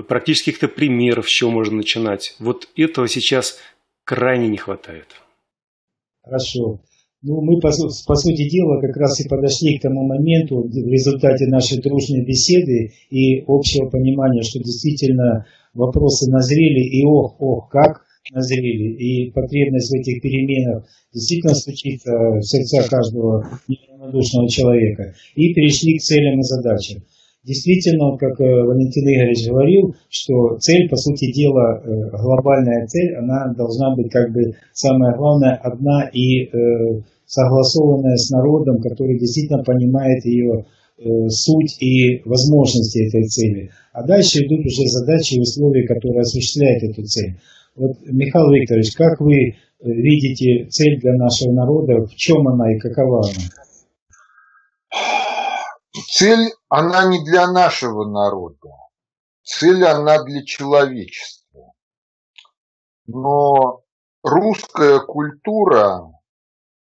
практических каких-то примеров, с чего можно начинать. Вот этого сейчас крайне не хватает. Хорошо. Ну, мы, по, по сути дела, как раз и подошли к тому моменту в результате нашей дружной беседы и общего понимания, что действительно вопросы назрели, и ох, ох, как назрели, и потребность в этих переменах действительно стучит в сердца каждого неравнодушного человека. И перешли к целям и задачам. Действительно, как э, Валентин Игоревич говорил, что цель, по сути дела, э, глобальная цель, она должна быть как бы самое главное одна и э, согласованная с народом, который действительно понимает ее суть и возможности этой цели. А дальше идут уже задачи и условия, которые осуществляют эту цель. Вот, Михаил Викторович, как вы видите цель для нашего народа, в чем она и какова она? Цель, она не для нашего народа. Цель, она для человечества. Но русская культура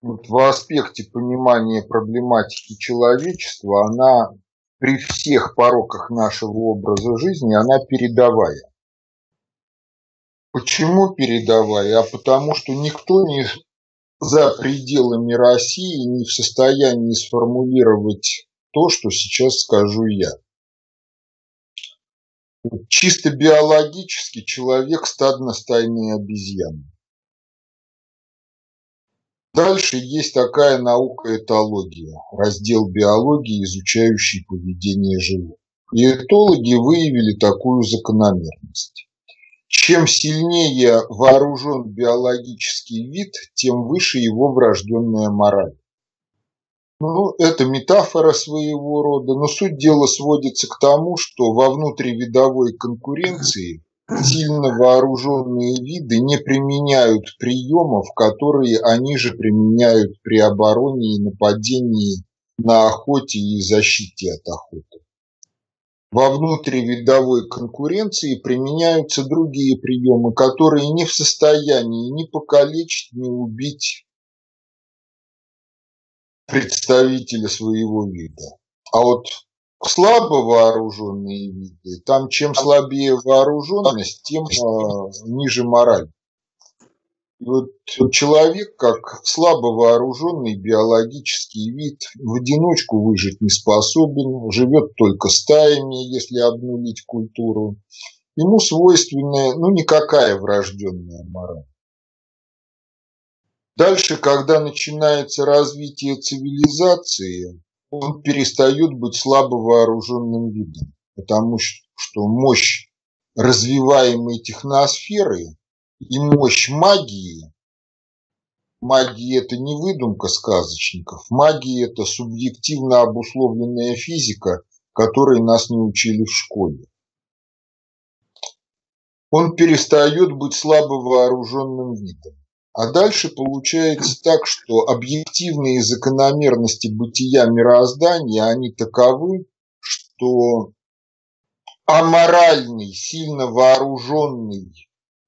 вот в аспекте понимания проблематики человечества, она при всех пороках нашего образа жизни, она передовая. Почему передовая? А потому что никто не за пределами России не в состоянии сформулировать то, что сейчас скажу я. Чисто биологически человек стадно-стайные. Дальше есть такая наука этология, раздел биологии, изучающий поведение животных. И этологи выявили такую закономерность. Чем сильнее вооружен биологический вид, тем выше его врожденная мораль. Ну, это метафора своего рода, но суть дела сводится к тому, что во внутривидовой конкуренции сильно вооруженные виды не применяют приемов, которые они же применяют при обороне и нападении на охоте и защите от охоты. Во внутривидовой конкуренции применяются другие приемы, которые не в состоянии ни покалечить, ни убить представителя своего вида. А вот слабо вооруженные виды, там чем слабее вооруженность, тем э, ниже мораль. Вот человек, как слабо вооруженный биологический вид, в одиночку выжить не способен, живет только стаями, если обнулить культуру. Ему свойственная, ну, никакая врожденная мораль. Дальше, когда начинается развитие цивилизации, он перестает быть слабо вооруженным видом, потому что мощь развиваемой техносферы – и мощь магии. Магия – это не выдумка сказочников. Магия – это субъективно обусловленная физика, которой нас не учили в школе. Он перестает быть слабо вооруженным видом. А дальше получается так, что объективные закономерности бытия мироздания, они таковы, что аморальный, сильно вооруженный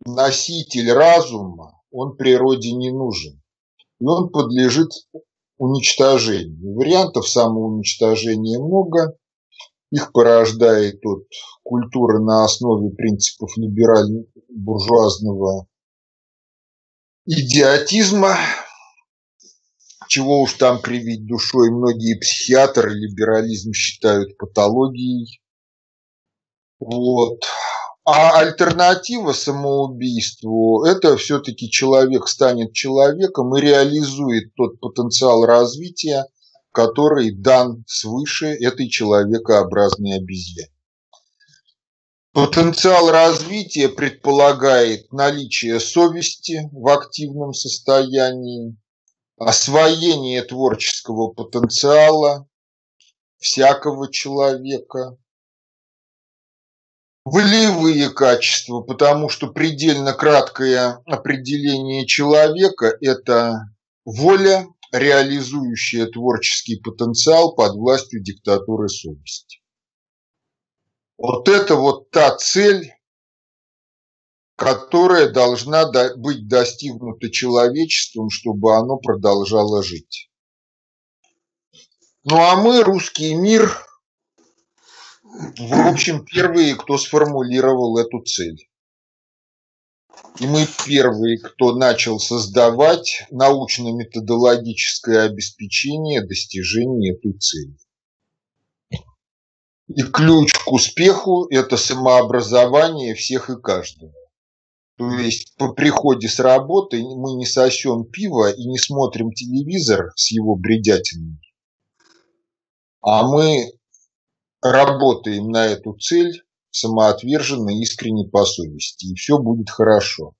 носитель разума, он природе не нужен. И он подлежит уничтожению. Вариантов самоуничтожения много. Их порождает от культуры на основе принципов либерально-буржуазного идиотизма. чего уж там кривить душой, многие психиатры либерализм считают патологией. Вот. А альтернатива самоубийству – это все-таки человек станет человеком и реализует тот потенциал развития, который дан свыше этой человекообразной обезьяне. Потенциал развития предполагает наличие совести в активном состоянии, освоение творческого потенциала всякого человека, волевые качества, потому что предельно краткое определение человека – это воля, реализующая творческий потенциал под властью диктатуры совести. Вот это вот та цель, которая должна быть достигнута человечеством, чтобы оно продолжало жить. Ну а мы, русский мир, в общем, первые, кто сформулировал эту цель. И мы первые, кто начал создавать научно-методологическое обеспечение достижения этой цели. И ключ к успеху – это самообразование всех и каждого. То есть по приходе с работы мы не сосем пиво и не смотрим телевизор с его бредятиной, а мы работаем на эту цель самоотверженно, искренне по совести, и все будет хорошо.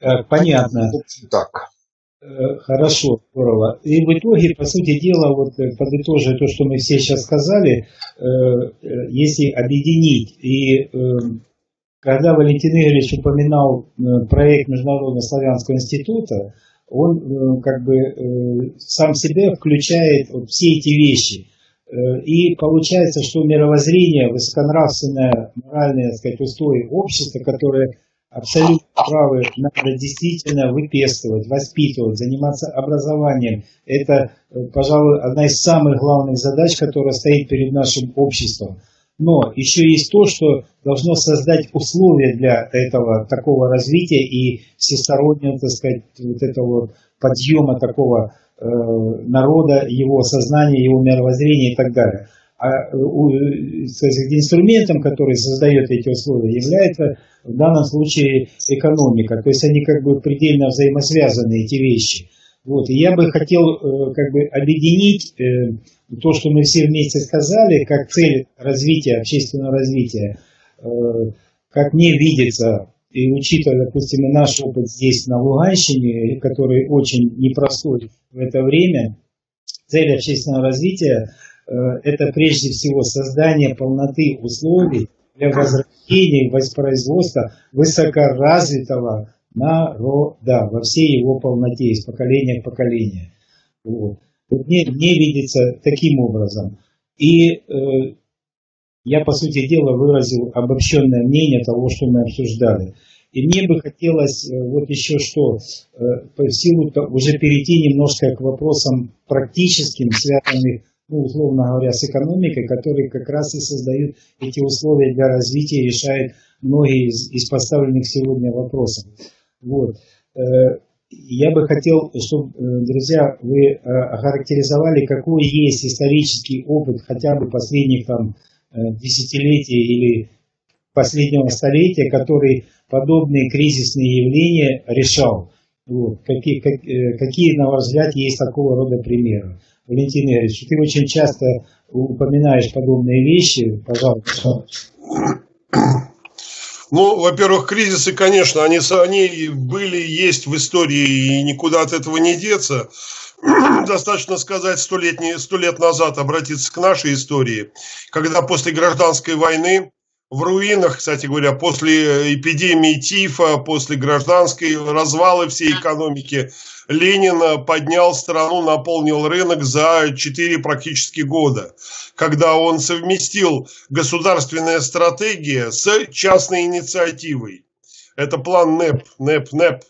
Э, понятно. Так. Э, хорошо, здорово. И в итоге, по сути дела, вот э, подытоживая то, что мы все сейчас сказали, если объединить и когда Валентин Игоревич упоминал проект Международного славянского института, он как бы сам себя включает вот все эти вещи. И получается, что мировоззрение, высоконравственное, моральное, так сказать, устои общества, которое абсолютно правы, надо действительно выпестывать, воспитывать, заниматься образованием. Это, э, пожалуй, одна из самых главных задач, которая стоит перед нашим обществом. Но еще есть то, что должно создать условия для этого такого развития и всестороннего, так сказать, вот этого подъема такого э, народа, его сознания, его мировоззрения и так далее. А э, сказать, инструментом, который создает эти условия, является в данном случае экономика. То есть они как бы предельно взаимосвязаны, эти вещи. Вот. И я бы хотел э, как бы объединить э, то, что мы все вместе сказали, как цель развития, общественного развития, как мне видится, и учитывая, допустим, и наш опыт здесь на Луганщине, который очень непростой в это время, цель общественного развития Э, это прежде всего создание полноты условий для возрождения и воспроизводства высокоразвитого народа во всей его полноте, из поколения к поколению. Вот. Вот мне, мне видится таким образом. И э, я, по сути дела, выразил обобщенное мнение того, что мы обсуждали. И мне бы хотелось э, вот еще что, э, по силу уже перейти немножко к вопросам практическим, связанным ну, условно говоря, с экономикой, которые как раз и создают эти условия для развития решают многие из, из поставленных сегодня вопросов. Вот. Э, я бы хотел, чтобы, э, друзья, вы э, охарактеризовали, какой есть исторический опыт хотя бы последних там десятилетий или последнего столетия, который подобные кризисные явления решал. Вот. Какие, как, какие, на ваш взгляд, есть такого рода примеры? Валентин Игоревич, ты очень часто упоминаешь подобные вещи, пожалуйста. Ну, во-первых, кризисы, конечно, они, они были, есть в истории, и никуда от этого не деться. (clears throat) Достаточно сказать сто лет, сто лет назад, обратиться к нашей истории, когда после гражданской войны в руинах, кстати говоря, после эпидемии тифа, после гражданской развала всей экономики, Ленин поднял страну, наполнил рынок за 4 практически года, когда он совместил государственная стратегия с частной инициативой. Это план НЭП, НЭП, НЭП.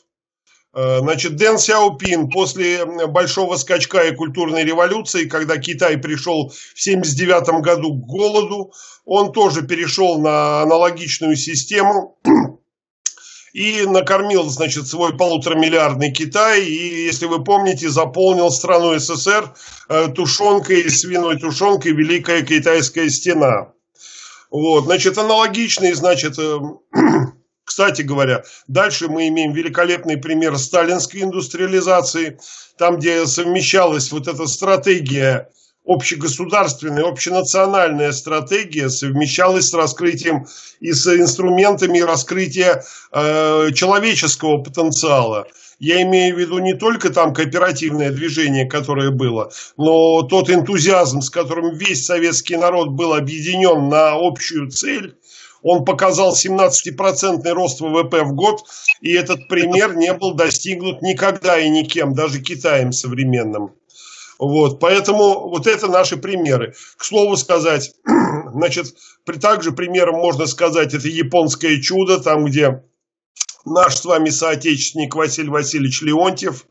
Э, значит, Дэн Сяопин после большого скачка и культурной революции, когда Китай пришел в 1979 году к голоду, он тоже перешел на аналогичную систему и накормил, значит, свой полуторамиллиардный Китай, и, если вы помните, заполнил страну СССР э, тушенкой, свиной тушенкой Великая Китайская стена. Вот, значит, аналогичный, значит, э, (clears throat) кстати говоря, дальше мы имеем великолепный пример сталинской индустриализации, там, где совмещалась вот эта стратегия общегосударственная, общенациональная стратегия совмещалась с раскрытием и с инструментами раскрытия э, человеческого потенциала. Я имею в виду не только там кооперативное движение, которое было, но тот энтузиазм, с которым весь советский народ был объединен на общую цель, он показал 17% рост ВВП в год, и этот пример не был достигнут никогда и никем, даже Китаем современным. Вот, поэтому вот это наши примеры. К слову сказать, (clears throat) значит, при также примером можно сказать, это японское чудо, там, где наш с вами соотечественник Василий Васильевич Леонтьев,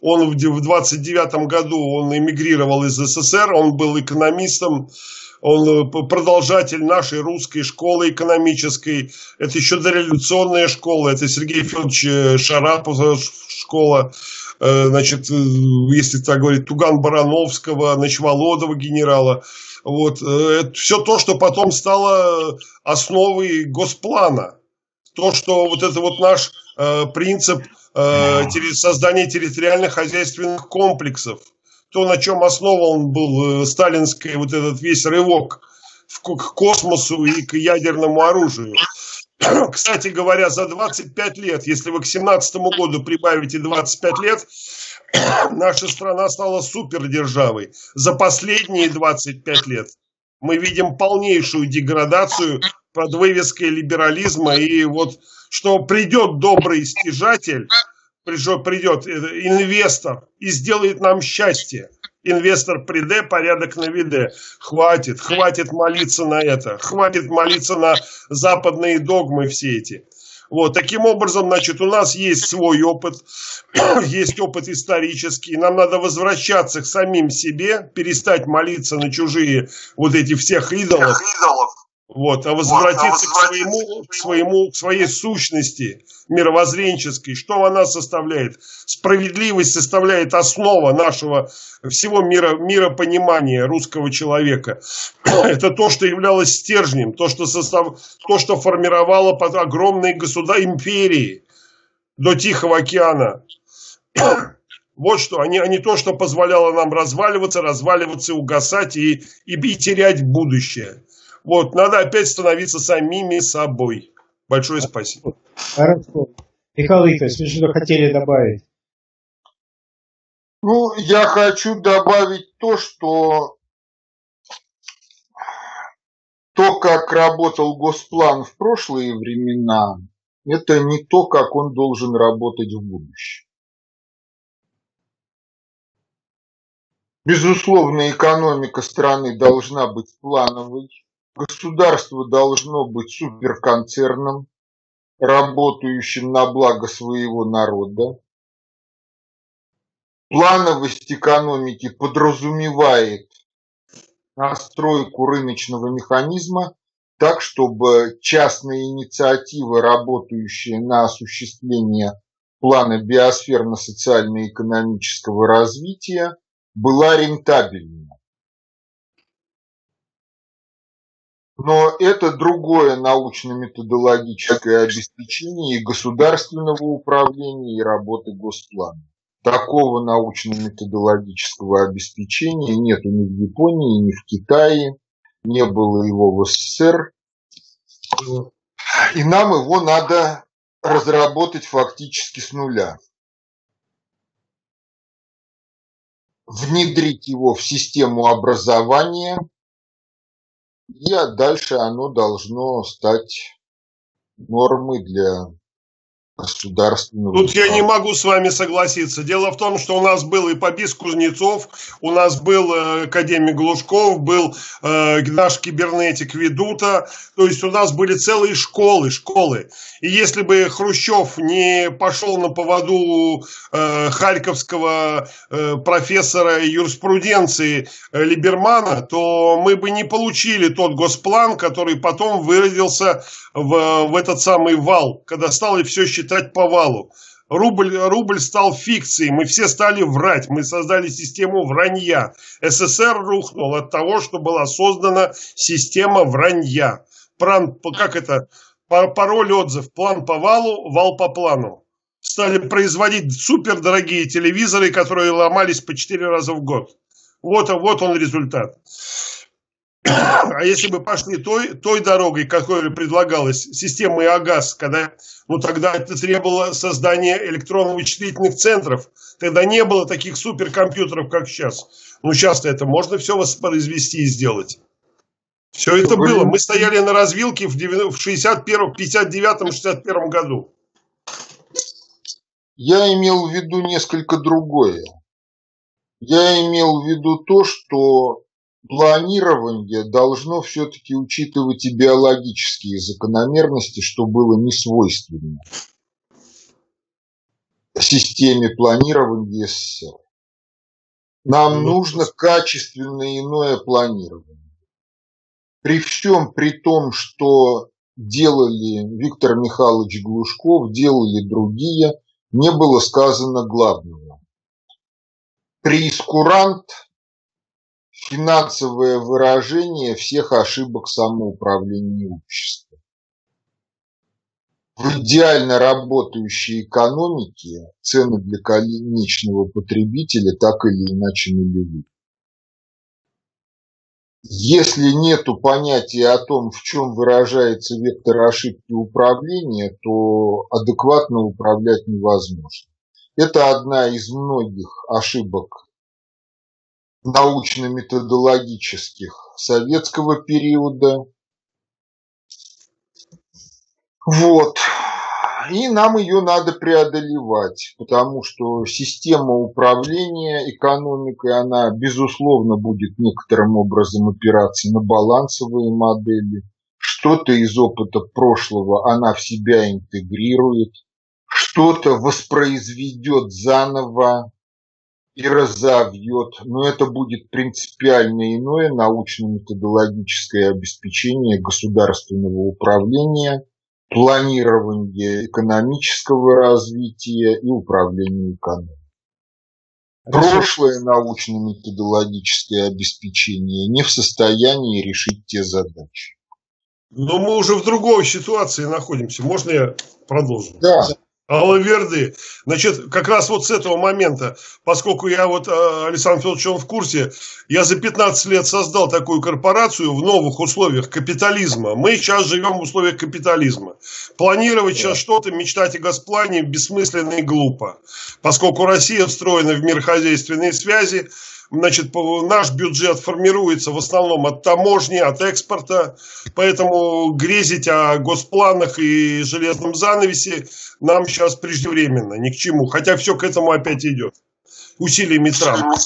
он в 29 году он эмигрировал из СССР, он был экономистом, он э, продолжатель нашей русской школы экономической. Это еще дореволюционная школа, это Сергей Федорович э, Шарапов школа. Э, значит, э, если так говорить, Туган Барановского, значит, Володова генерала. Вот. Э, это все то, что потом стало основой госплана. То, что вот это вот наш принцип создания территориальных хозяйственных комплексов. То, на чем основан был сталинский вот этот весь рывок к космосу и к ядерному оружию. (coughs) Кстати говоря, за 25 лет, если вы к 2017 году прибавите 25 лет, (coughs) наша страна стала супердержавой. За последние 25 лет мы видим полнейшую деградацию под вывеской либерализма. И вот что придет добрый стяжатель, придет инвестор и сделает нам счастье – инвестор приде, порядок на виде. Хватит, хватит молиться на это, хватит молиться на западные догмы все эти. Вот, таким образом, значит, у нас есть свой опыт, (clears throat) есть опыт исторический, нам надо возвращаться к самим себе, перестать молиться на чужие вот эти всех идолов, всех идолов вот, а возвратиться вот, а к, своему, к своему, к своей сущности мировоззренческой. Что она составляет? Справедливость составляет основа нашего всего мира, миропонимания русского человека. (clears throat) Это то, что являлось стержнем, то, что, состав, то, что формировало под огромные государства империи до Тихого океана. (clears throat) Вот что, а не, а не то, что позволяло нам разваливаться, разваливаться, угасать и, и, и терять будущее. Вот, надо опять становиться самими собой. Большое спасибо. Хорошо. Михаил Викторович, вы что хотели добавить? Ну, я хочу добавить то, что то, как работал Госплан в прошлые времена, это не то, как он должен работать в будущем. Безусловно, экономика страны должна быть плановой, Государство должно быть суперконцерном, работающим на благо своего народа. Плановость экономики подразумевает настройку рыночного механизма так, чтобы частные инициативы, работающие на осуществление плана биосферно-социально-экономического развития, была рентабельна. Но это другое научно-методологическое обеспечение и государственного управления, и работы Госплана. Такого научно-методологического обеспечения нет ни в Японии, ни в Китае, не было его в СССР. И нам его надо разработать фактически с нуля. Внедрить его в систему образования – и дальше оно должно стать нормой для государственного. Тут я не могу с вами согласиться. Дело в том, что у нас был и Побис Кузнецов, у нас был э, академик Глушков, был э, наш кибернетик Ведута, то есть у нас были целые школы, школы. И если бы Хрущев не пошел на поводу э, харьковского э, профессора юриспруденции э, Либермана, то мы бы не получили тот госплан, который потом выродился в, в этот самый вал, когда стало все считать по валу. Рубль, рубль стал фикцией, мы все стали врать, мы создали систему вранья. СССР рухнул от того, что была создана система вранья. Пран, как это, пароль отзыв, план по валу, вал по плану. Стали производить супердорогие телевизоры, которые ломались по 4 раза в год. Вот, вот он результат. А если бы пошли той, той дорогой, которая предлагалась, системой АГАЗ, когда, ну тогда это требовало создания электронно-вычислительных центров. Тогда не было таких суперкомпьютеров, как сейчас. Ну сейчас это можно все воспроизвести и сделать. Все это было. Мы стояли на развилке в 61, 59-61 году. Я имел в виду несколько другое. Я имел в виду то, что планирование должно все-таки учитывать и биологические закономерности, что было не свойственно системе планирования СССР. Нам ну, нужно качественное иное планирование. При всем при том, что делали Виктор Михайлович Глушков, делали другие, не было сказано главного. Прескурант финансовое выражение всех ошибок самоуправления общества. В идеально работающей экономике цены для конечного потребителя так или иначе нулевые. Если нет понятия о том, в чем выражается вектор ошибки управления, то адекватно управлять невозможно. Это одна из многих ошибок научно-методологических советского периода. Вот. И нам ее надо преодолевать, потому что система управления экономикой, она, безусловно, будет некоторым образом опираться на балансовые модели. Что-то из опыта прошлого она в себя интегрирует, что-то воспроизведет заново, и разовьет, но это будет принципиально иное научно-методологическое обеспечение государственного управления, планирования экономического развития и управления экономикой. Прошлое научно-методологическое обеспечение не в состоянии решить те задачи. Но мы уже в другой ситуации находимся. Можно я продолжу? Да. Алаверды. Значит, как раз вот с этого момента, поскольку я вот, э, Александр Федорович, он в курсе, я за 15 лет создал такую корпорацию в новых условиях капитализма. Мы сейчас живем в условиях капитализма. Планировать сейчас что-то, мечтать о Госплане бессмысленно и глупо. Поскольку Россия встроена в мир хозяйственной связи, Значит, наш бюджет формируется в основном от таможни, от экспорта, поэтому грезить о госпланах и железном занавесе нам сейчас преждевременно, ни к чему. Хотя все к этому опять идет. Усилиями Трампа.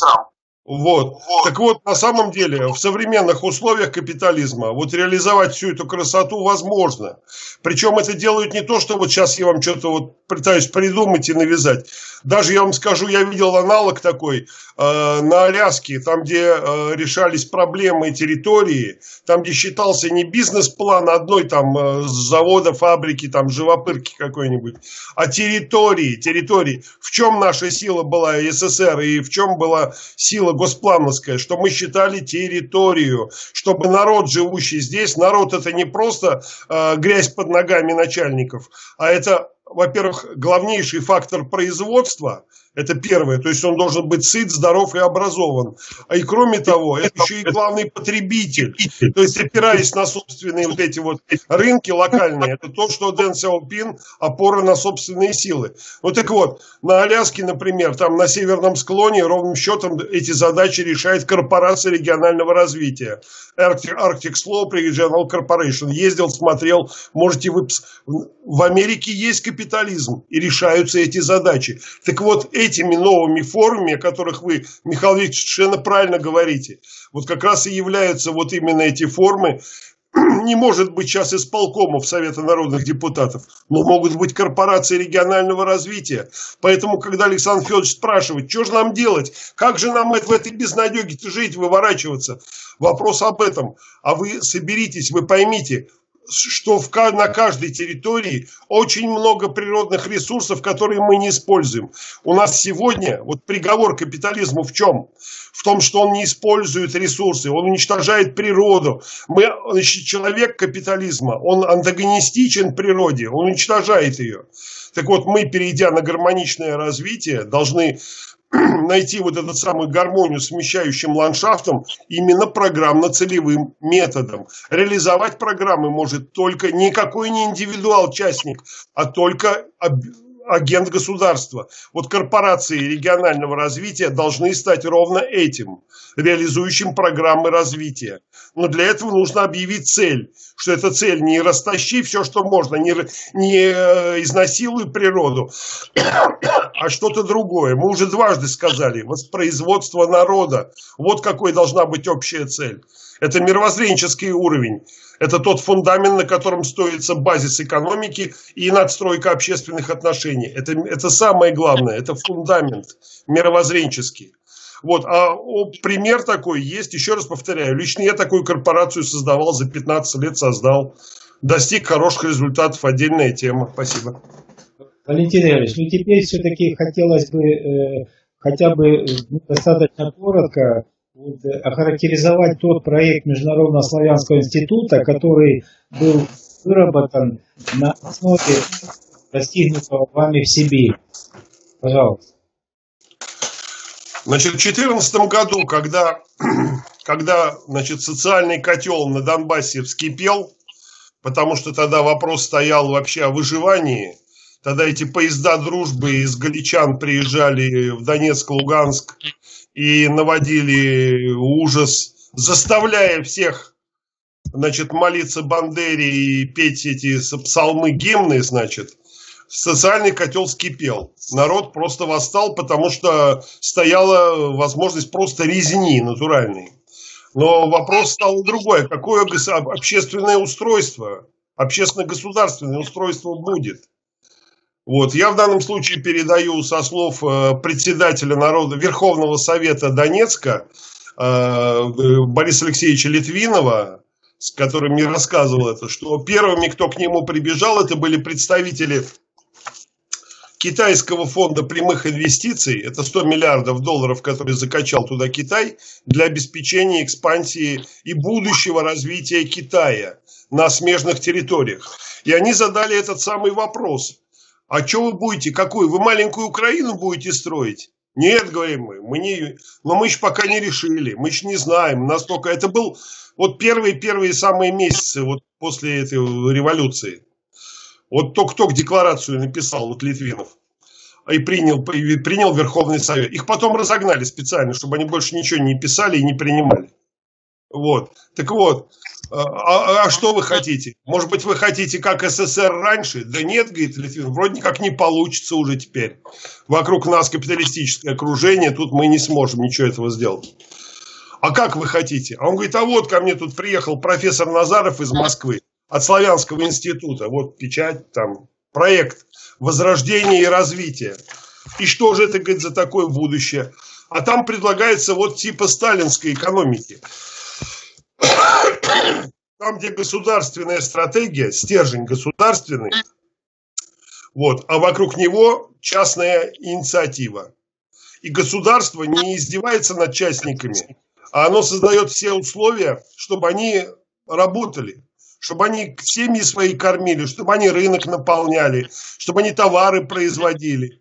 Вот. вот. Так вот, на самом деле, в современных условиях капитализма вот реализовать всю эту красоту возможно. Причем это делают не то, что вот сейчас я вам что-то вот пытаюсь придумать и навязать. Даже я вам скажу, я видел аналог такой э, на Аляске, там, где э, решались проблемы территории, там, где считался не бизнес-план одной там э, завода, фабрики, там живопырки какой-нибудь, а территории, территории. В чем наша сила была СССР и в чем была сила госплановская, что мы считали территорию, чтобы народ, живущий здесь, народ это не просто э, грязь под ногами начальников, а это во-первых, главнейший фактор производства – Это первое. То есть он должен быть сыт, здоров и образован. А и кроме того, это еще и главный потребитель. То есть опираясь на собственные вот эти вот рынки локальные, это то, что Дэн Сяопин опора на собственные силы. Вот так вот, на Аляске, например, там на северном склоне ровным счетом эти задачи решает корпорация регионального развития. Arctic, Arctic Slope Regional Corporation. Ездил, смотрел, можете вы... В Америке есть капитализм, и решаются эти задачи. Так вот, этими новыми формами, о которых вы, Михаил Викторович, совершенно правильно говорите, вот как раз и являются вот именно эти формы, (clears throat) не может быть сейчас исполкомов Совета народных депутатов, но могут быть корпорации регионального развития. Поэтому, когда Александр Федорович спрашивает, что же нам делать, как же нам в этой безнадеге жить, выворачиваться, вопрос об этом. А вы соберитесь, вы поймите, что в, на каждой территории очень много природных ресурсов, которые мы не используем. У нас сегодня вот приговор капитализму в чем? В том, что он не использует ресурсы, он уничтожает природу. Мы, значит, человек капитализма, он антагонистичен природе, он уничтожает ее. Так вот, мы, перейдя на гармоничное развитие, должны (clears throat) найти вот эту самую гармонию с смещающим ландшафтом именно программно-целевым методом. Реализовать программы может только никакой не индивидуал-частник, а только агент государства. Вот корпорации регионального развития должны стать ровно этим, реализующим программы развития. Но для этого нужно объявить цель, что эта цель не растащи все, что можно, не, не э, изнасилуй природу, (coughs) а что-то другое. Мы уже дважды сказали, воспроизводство народа. Вот какой должна быть общая цель. Это мировоззренческий уровень. Это тот фундамент, на котором стоится базис экономики и надстройка общественных отношений. Это, это самое главное, это фундамент мировоззренческий. Вот, а пример такой есть, еще раз повторяю, лично я такую корпорацию создавал, за 15 лет создал, достиг хороших результатов, отдельная тема. Спасибо. Валентин Ильич, ну теперь все-таки хотелось бы э, хотя бы э, достаточно коротко охарактеризовать тот проект Международного славянского института, который был выработан на основе достигнутого вами в Сибири. Пожалуйста. Значит, в 2014 году, когда, (clears throat) когда значит, социальный котел на Донбассе вскипел, потому что тогда вопрос стоял вообще о выживании, тогда эти поезда дружбы из Галичан приезжали в Донецк, Луганск, и наводили ужас, заставляя всех значит, молиться Бандере и петь эти псалмы, гимны, значит, социальный котел скипел. Народ просто восстал, потому что стояла возможность просто резни натуральной. Но вопрос стал другой. Какое общественное устройство, общественно-государственное устройство будет? Вот. Я в данном случае передаю со слов э, председателя народа, Верховного Совета Донецка э, Бориса Алексеевича Литвинова, с которым мне рассказывал это, что первыми, кто к нему прибежал, это были представители китайского фонда прямых инвестиций, это 100 миллиардов долларов, которые закачал туда Китай, для обеспечения экспансии и будущего развития Китая на смежных территориях. И они задали этот самый вопрос – а что вы будете, какую? Вы маленькую Украину будете строить? Нет, говорим мы, мы не, но мы еще пока не решили, мы еще не знаем, настолько. Это был вот первые-первые самые месяцы вот после этой революции. Вот только-только декларацию написал вот Литвинов и принял, принял Верховный Совет. Их потом разогнали специально, чтобы они больше ничего не писали и не принимали. Вот. Так вот, а, а, а что вы хотите? Может быть, вы хотите как СССР раньше? Да нет, говорит Литвин, вроде как не получится уже теперь. Вокруг нас капиталистическое окружение, тут мы не сможем ничего этого сделать. А как вы хотите? А он говорит, а вот ко мне тут приехал профессор Назаров из Москвы от Славянского института. Вот печать, там, проект возрождения и развития. И что же это, говорит, за такое будущее? А там предлагается вот типа сталинской экономики. Там, где государственная стратегия, стержень государственный, вот, а вокруг него частная инициатива. И государство не издевается над частниками, а оно создает все условия, чтобы они работали, чтобы они семьи свои кормили, чтобы они рынок наполняли, чтобы они товары производили.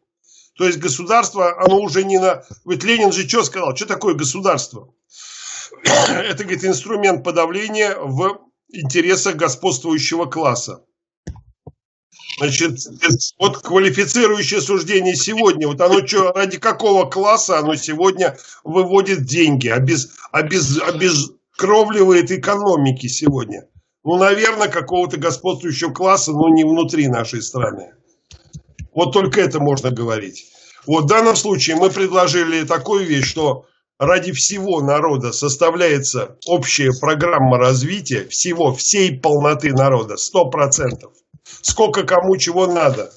То есть государство, оно уже не на... Ведь Ленин же что сказал? Что такое государство? (coughs) Это, говорит, инструмент подавления в интересах господствующего класса. Значит, вот квалифицирующее суждение сегодня, вот оно что, ради какого класса оно сегодня выводит деньги, обез, обез, обезкровливает экономики сегодня? Ну, наверное, какого-то господствующего класса, но не внутри нашей страны. Вот только это можно говорить. Вот в данном случае мы предложили такую вещь, что ради всего народа составляется общая программа развития, всего, всей полноты народа, 100%. Сколько кому чего надо.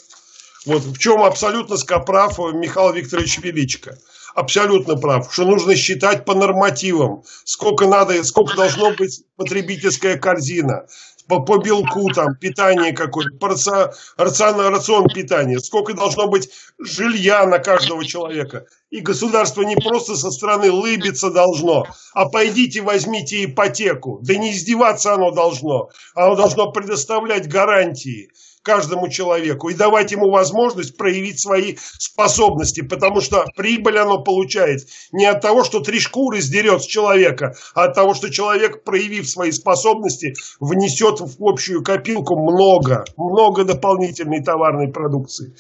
Вот в чем абсолютно прав Михаил Викторович Величко. Абсолютно прав, что нужно считать по нормативам, сколько надо, сколько должно быть потребительская корзина, по, по белку, там, питание какое-то, рацион, питания, сколько должно быть жилья на каждого человека. И государство не просто со стороны лыбиться должно, а пойдите возьмите ипотеку. Да не издеваться оно должно. Оно должно предоставлять гарантии каждому человеку и давать ему возможность проявить свои способности, потому что прибыль оно получает не от того, что три шкуры сдерет с человека, а от того, что человек, проявив свои способности, внесет в общую копилку много, много дополнительной товарной продукции.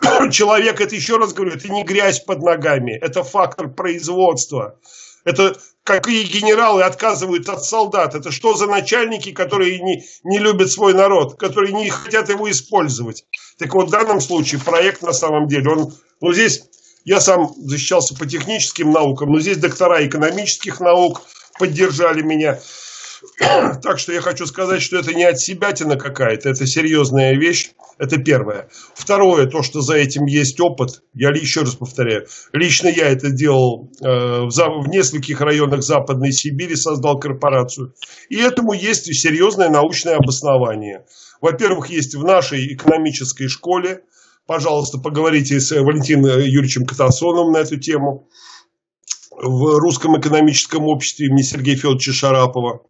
(coughs) Человек, это еще раз говорю, это не грязь под ногами, это фактор производства. Это какие генералы отказывают от солдат? Это что за начальники, которые не, не любят свой народ, которые не хотят его использовать? Так вот, в данном случае проект на самом деле, он, ну здесь я сам защищался по техническим наукам, но здесь доктора экономических наук поддержали меня. (clears throat) Так что я хочу сказать, что это не от себятина какая-то, это серьезная вещь. Это первое. Второе, то, что за этим есть опыт, я еще раз повторяю, лично я это делал э, в, нескольких районах Западной Сибири, создал корпорацию. И этому есть серьезное научное обоснование. Во-первых, есть в нашей экономической школе, пожалуйста, поговорите с Валентином Юрьевичем Катасоновым на эту тему, в Русском экономическом обществе имени Сергея Федоровича Шарапова.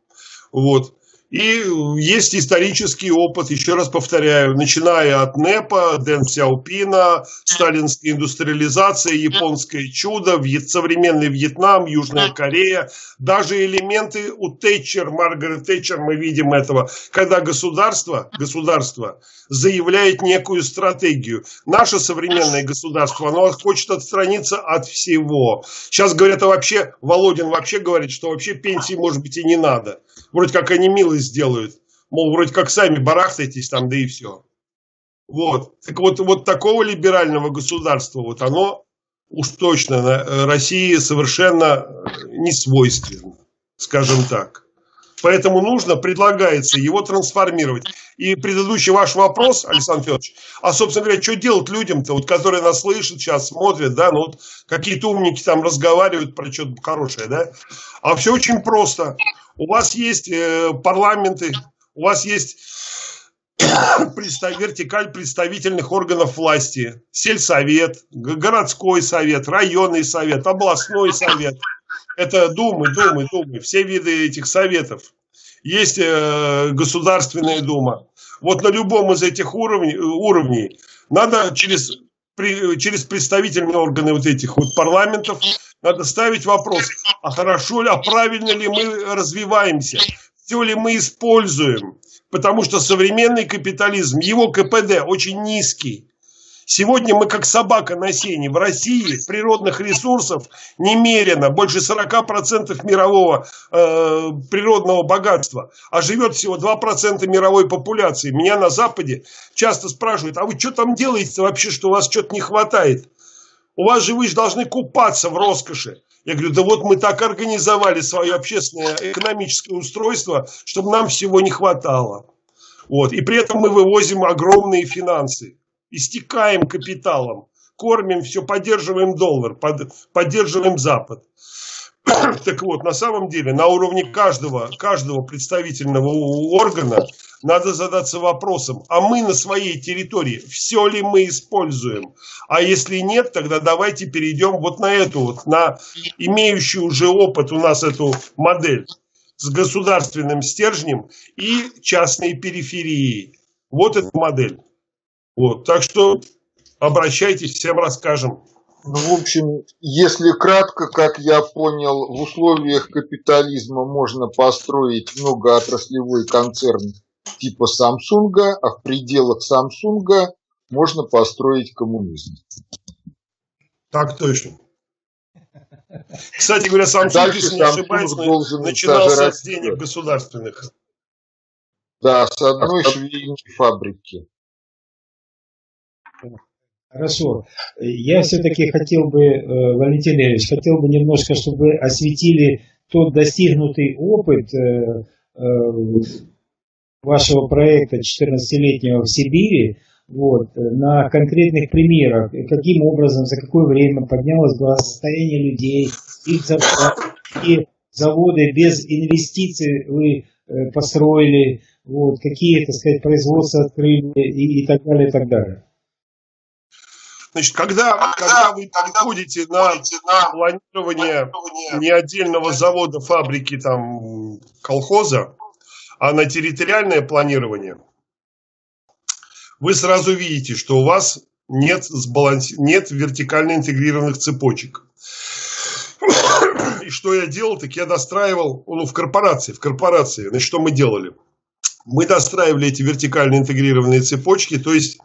Вот. И есть исторический опыт, еще раз повторяю, начиная от НЭПа, Дэн Сяопина, сталинская индустриализация, японское чудо, современный Вьетнам, Южная Корея, даже элементы у Тэтчер, Маргарет Тэтчер, мы видим этого, когда государство, государство заявляет некую стратегию. Наше современное государство, оно хочет отстраниться от всего. Сейчас говорят, а вообще, Володин вообще говорит, что вообще пенсии, может быть, и не надо. Вроде как они милость сделают. Мол, вроде как сами барахтайтесь там, да и все. Вот. Так вот, вот такого либерального государства, вот оно уж точно э, России совершенно не свойственно, скажем так. Поэтому нужно, предлагается его трансформировать. И предыдущий ваш вопрос, Александр Федорович, а, собственно говоря, что делать людям-то, вот, которые нас слышат сейчас, смотрят, да, ну вот какие-то умники там разговаривают про что-то хорошее, да? А все очень просто. У вас есть э, парламенты, у вас есть (coughs) вертикаль представительных органов власти, сельсовет, городской совет, районный совет, областной совет. Это думы, думы, думы, все виды этих советов. Есть э, Государственная дума. Вот на любом из этих уровней, уровней надо через, при, через представительные органы вот этих вот парламентов надо ставить вопрос, а хорошо ли, а правильно ли мы развиваемся, все ли мы используем, потому что современный капитализм, его КПД очень низкий. Сегодня мы как собака на сене. В России природных ресурсов немерено, больше 40% мирового э, природного богатства, а живет всего 2% мировой популяции. Меня на Западе часто спрашивают, а вы что там делаете вообще, что у вас что-то не хватает? У вас же вы же должны купаться в роскоши. Я говорю, да вот мы так организовали свое общественное экономическое устройство, чтобы нам всего не хватало. Вот. И при этом мы вывозим огромные финансы истекаем капиталом, кормим все, поддерживаем доллар, под, поддерживаем Запад. (coughs) Так вот, на самом деле, на уровне каждого, каждого представительного органа надо задаться вопросом, а мы на своей территории все ли мы используем? А если нет, тогда давайте перейдем вот на эту вот, на имеющую уже опыт у нас эту модель с государственным стержнем и частной периферией. Вот эта модель. Вот, так что Обращайтесь, всем расскажем. Ну, в общем, если кратко, как я понял, в условиях капитализма можно построить многоотраслевой концерн типа Samsung, а в пределах Samsung можно построить коммунизм. Так точно. Кстати говоря, Samsung, если не ошибаюсь, начинался с денег государственных. Да, с одной швейной фабрики. Хорошо. Я все-таки хотел бы, э, Валентин Ильич, хотел бы немножко, чтобы вы осветили тот достигнутый опыт э, э, вашего проекта 14-летнего в Сибири, вот, на конкретных примерах, каким образом, за какое время поднялось благосостояние людей, их зарплат, и заводы без инвестиций вы построили, вот, какие, так сказать, производства открыли и, и так далее, и так далее. Значит, когда, когда вы переходите на, на планирование не отдельного завода, фабрики, там, колхоза, а на территориальное планирование, вы сразу видите, что у вас нет, сбаланс... нет вертикально интегрированных цепочек. И что я делал, так я достраивал, ну, в корпорации, в корпорации, значит, что мы делали? Мы достраивали эти вертикально интегрированные цепочки, то есть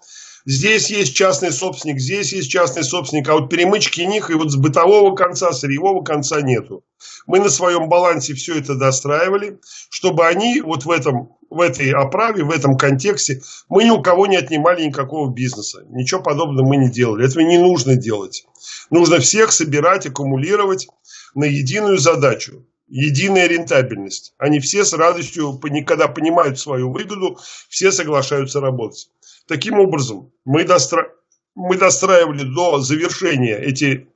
Здесь есть частный собственник, здесь есть частный собственник, а вот перемычки них и вот с бытового конца, сырьевого конца нету. Мы на своем балансе все это достраивали, чтобы они вот в, этом, в этой оправе, в этом контексте, мы ни у кого не отнимали никакого бизнеса. Ничего подобного мы не делали. Этого не нужно делать. Нужно всех собирать, аккумулировать на единую задачу единая рентабельность. Они все с радостью, когда понимают свою выгоду, все соглашаются работать. Таким образом, мы, достра... мы достраивали до завершения эти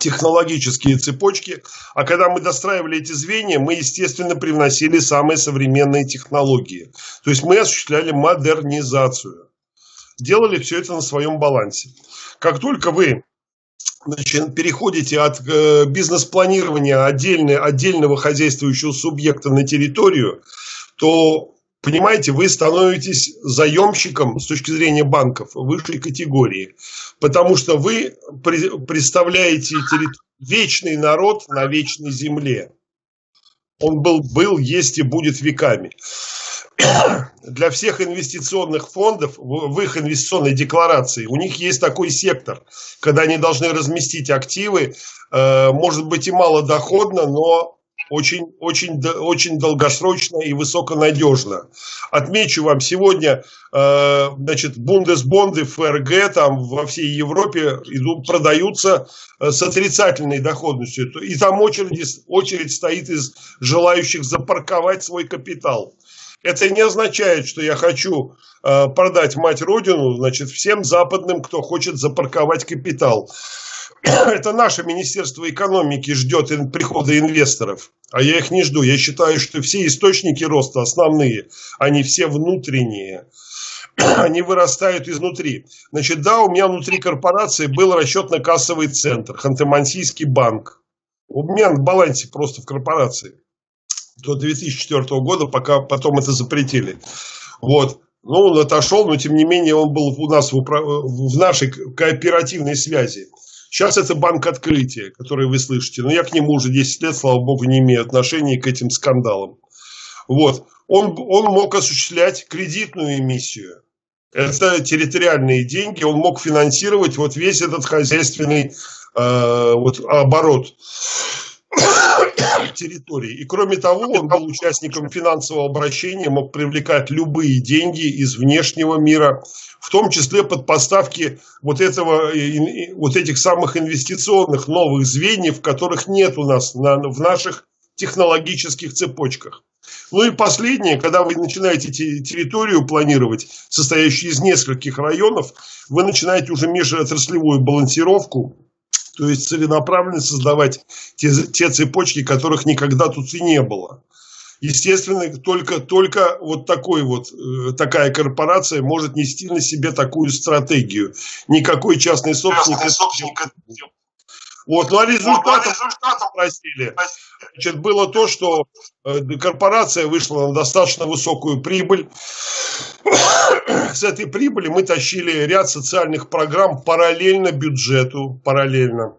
технологические цепочки, а когда мы достраивали эти звенья, мы, естественно, привносили самые современные технологии. То есть мы осуществляли модернизацию. Делали все это на своем балансе. Как только вы значит, переходите от э, бизнес-планирования отдельно, отдельного хозяйствующего субъекта на территорию, то понимаете, вы становитесь заемщиком с точки зрения банков высшей категории, потому что вы представляете вечный народ на вечной земле. Он был, был, есть и будет веками. (coughs) Для всех инвестиционных фондов в их инвестиционной декларации у них есть такой сектор, когда они должны разместить активы, э, может быть и малодоходно, но очень, очень, очень долгосрочно и высоконадежно. Отмечу вам, сегодня э, значит, бундесбонды ФРГ там во всей Европе идут, продаются э, с отрицательной доходностью. И там очередь, очередь стоит из желающих запарковать свой капитал. Это не означает, что я хочу э, продать мать родину, значит, всем западным, кто хочет запарковать капитал. (coughs) это наше Министерство экономики ждет прихода инвесторов, а я их не жду. Я считаю, что все источники роста основные, они все внутренние. (coughs) Они вырастают изнутри. Значит, да, у меня внутри корпорации был расчетно-кассовый центр, Ханты-Мансийский банк. У меня на балансе просто в корпорации. До 2004 года, пока потом это запретили. Вот. Ну, он отошел, но тем не менее он был у нас в, в нашей кооперативной связи. Сейчас это банк открытия, который вы слышите. Но я к нему уже 10 лет, слава богу, не имею отношения к этим скандалам. Вот. Он, он мог осуществлять кредитную эмиссию. Это территориальные деньги. Он мог финансировать вот весь этот хозяйственный э, вот, оборот территории. И кроме того, он был участником финансового обращения, мог привлекать любые деньги из внешнего мира, в том числе под поставки вот, этого, вот этих самых инвестиционных новых звеньев, которых нет у нас на, в наших технологических цепочках. Ну и последнее, когда вы начинаете территорию планировать, состоящую из нескольких районов, вы начинаете уже межотраслевую балансировку, то есть целенаправленно создавать те, те цепочки, которых никогда тут и не было. Естественно, только, только вот такой вот, э, такая корпорация может нести на себе такую стратегию. Никакой частный собственник... Частный собственник Вот, ну а результатом, результатом просили. Значит, было то, что э, корпорация вышла на достаточно высокую прибыль. (coughs) С этой прибыли мы тащили ряд социальных программ параллельно бюджету, параллельно.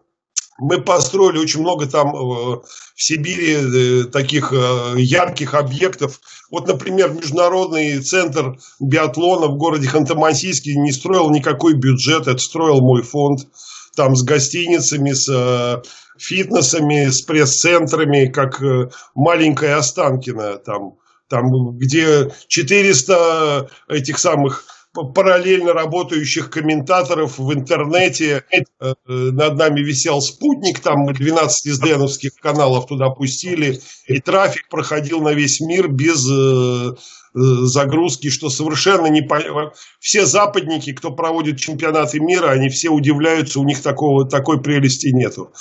Мы построили очень много там э, в Сибири э, таких ярких объектов. Вот, например, Международный центр биатлона в городе Ханты-Мансийске не строил никакой бюджет, это строил мой фонд там с гостиницами, с э, фитнесами, с пресс-центрами, как э, маленькая Останкина, там, там, где 400 этих самых параллельно работающих комментаторов в интернете. Э, над нами висел спутник, там мы 12 СДНовских каналов туда пустили, и трафик проходил на весь мир без Э, загрузки, что совершенно не понятно. Все западники, кто проводит чемпионаты мира, они все удивляются, у них такого, такой прелести нету.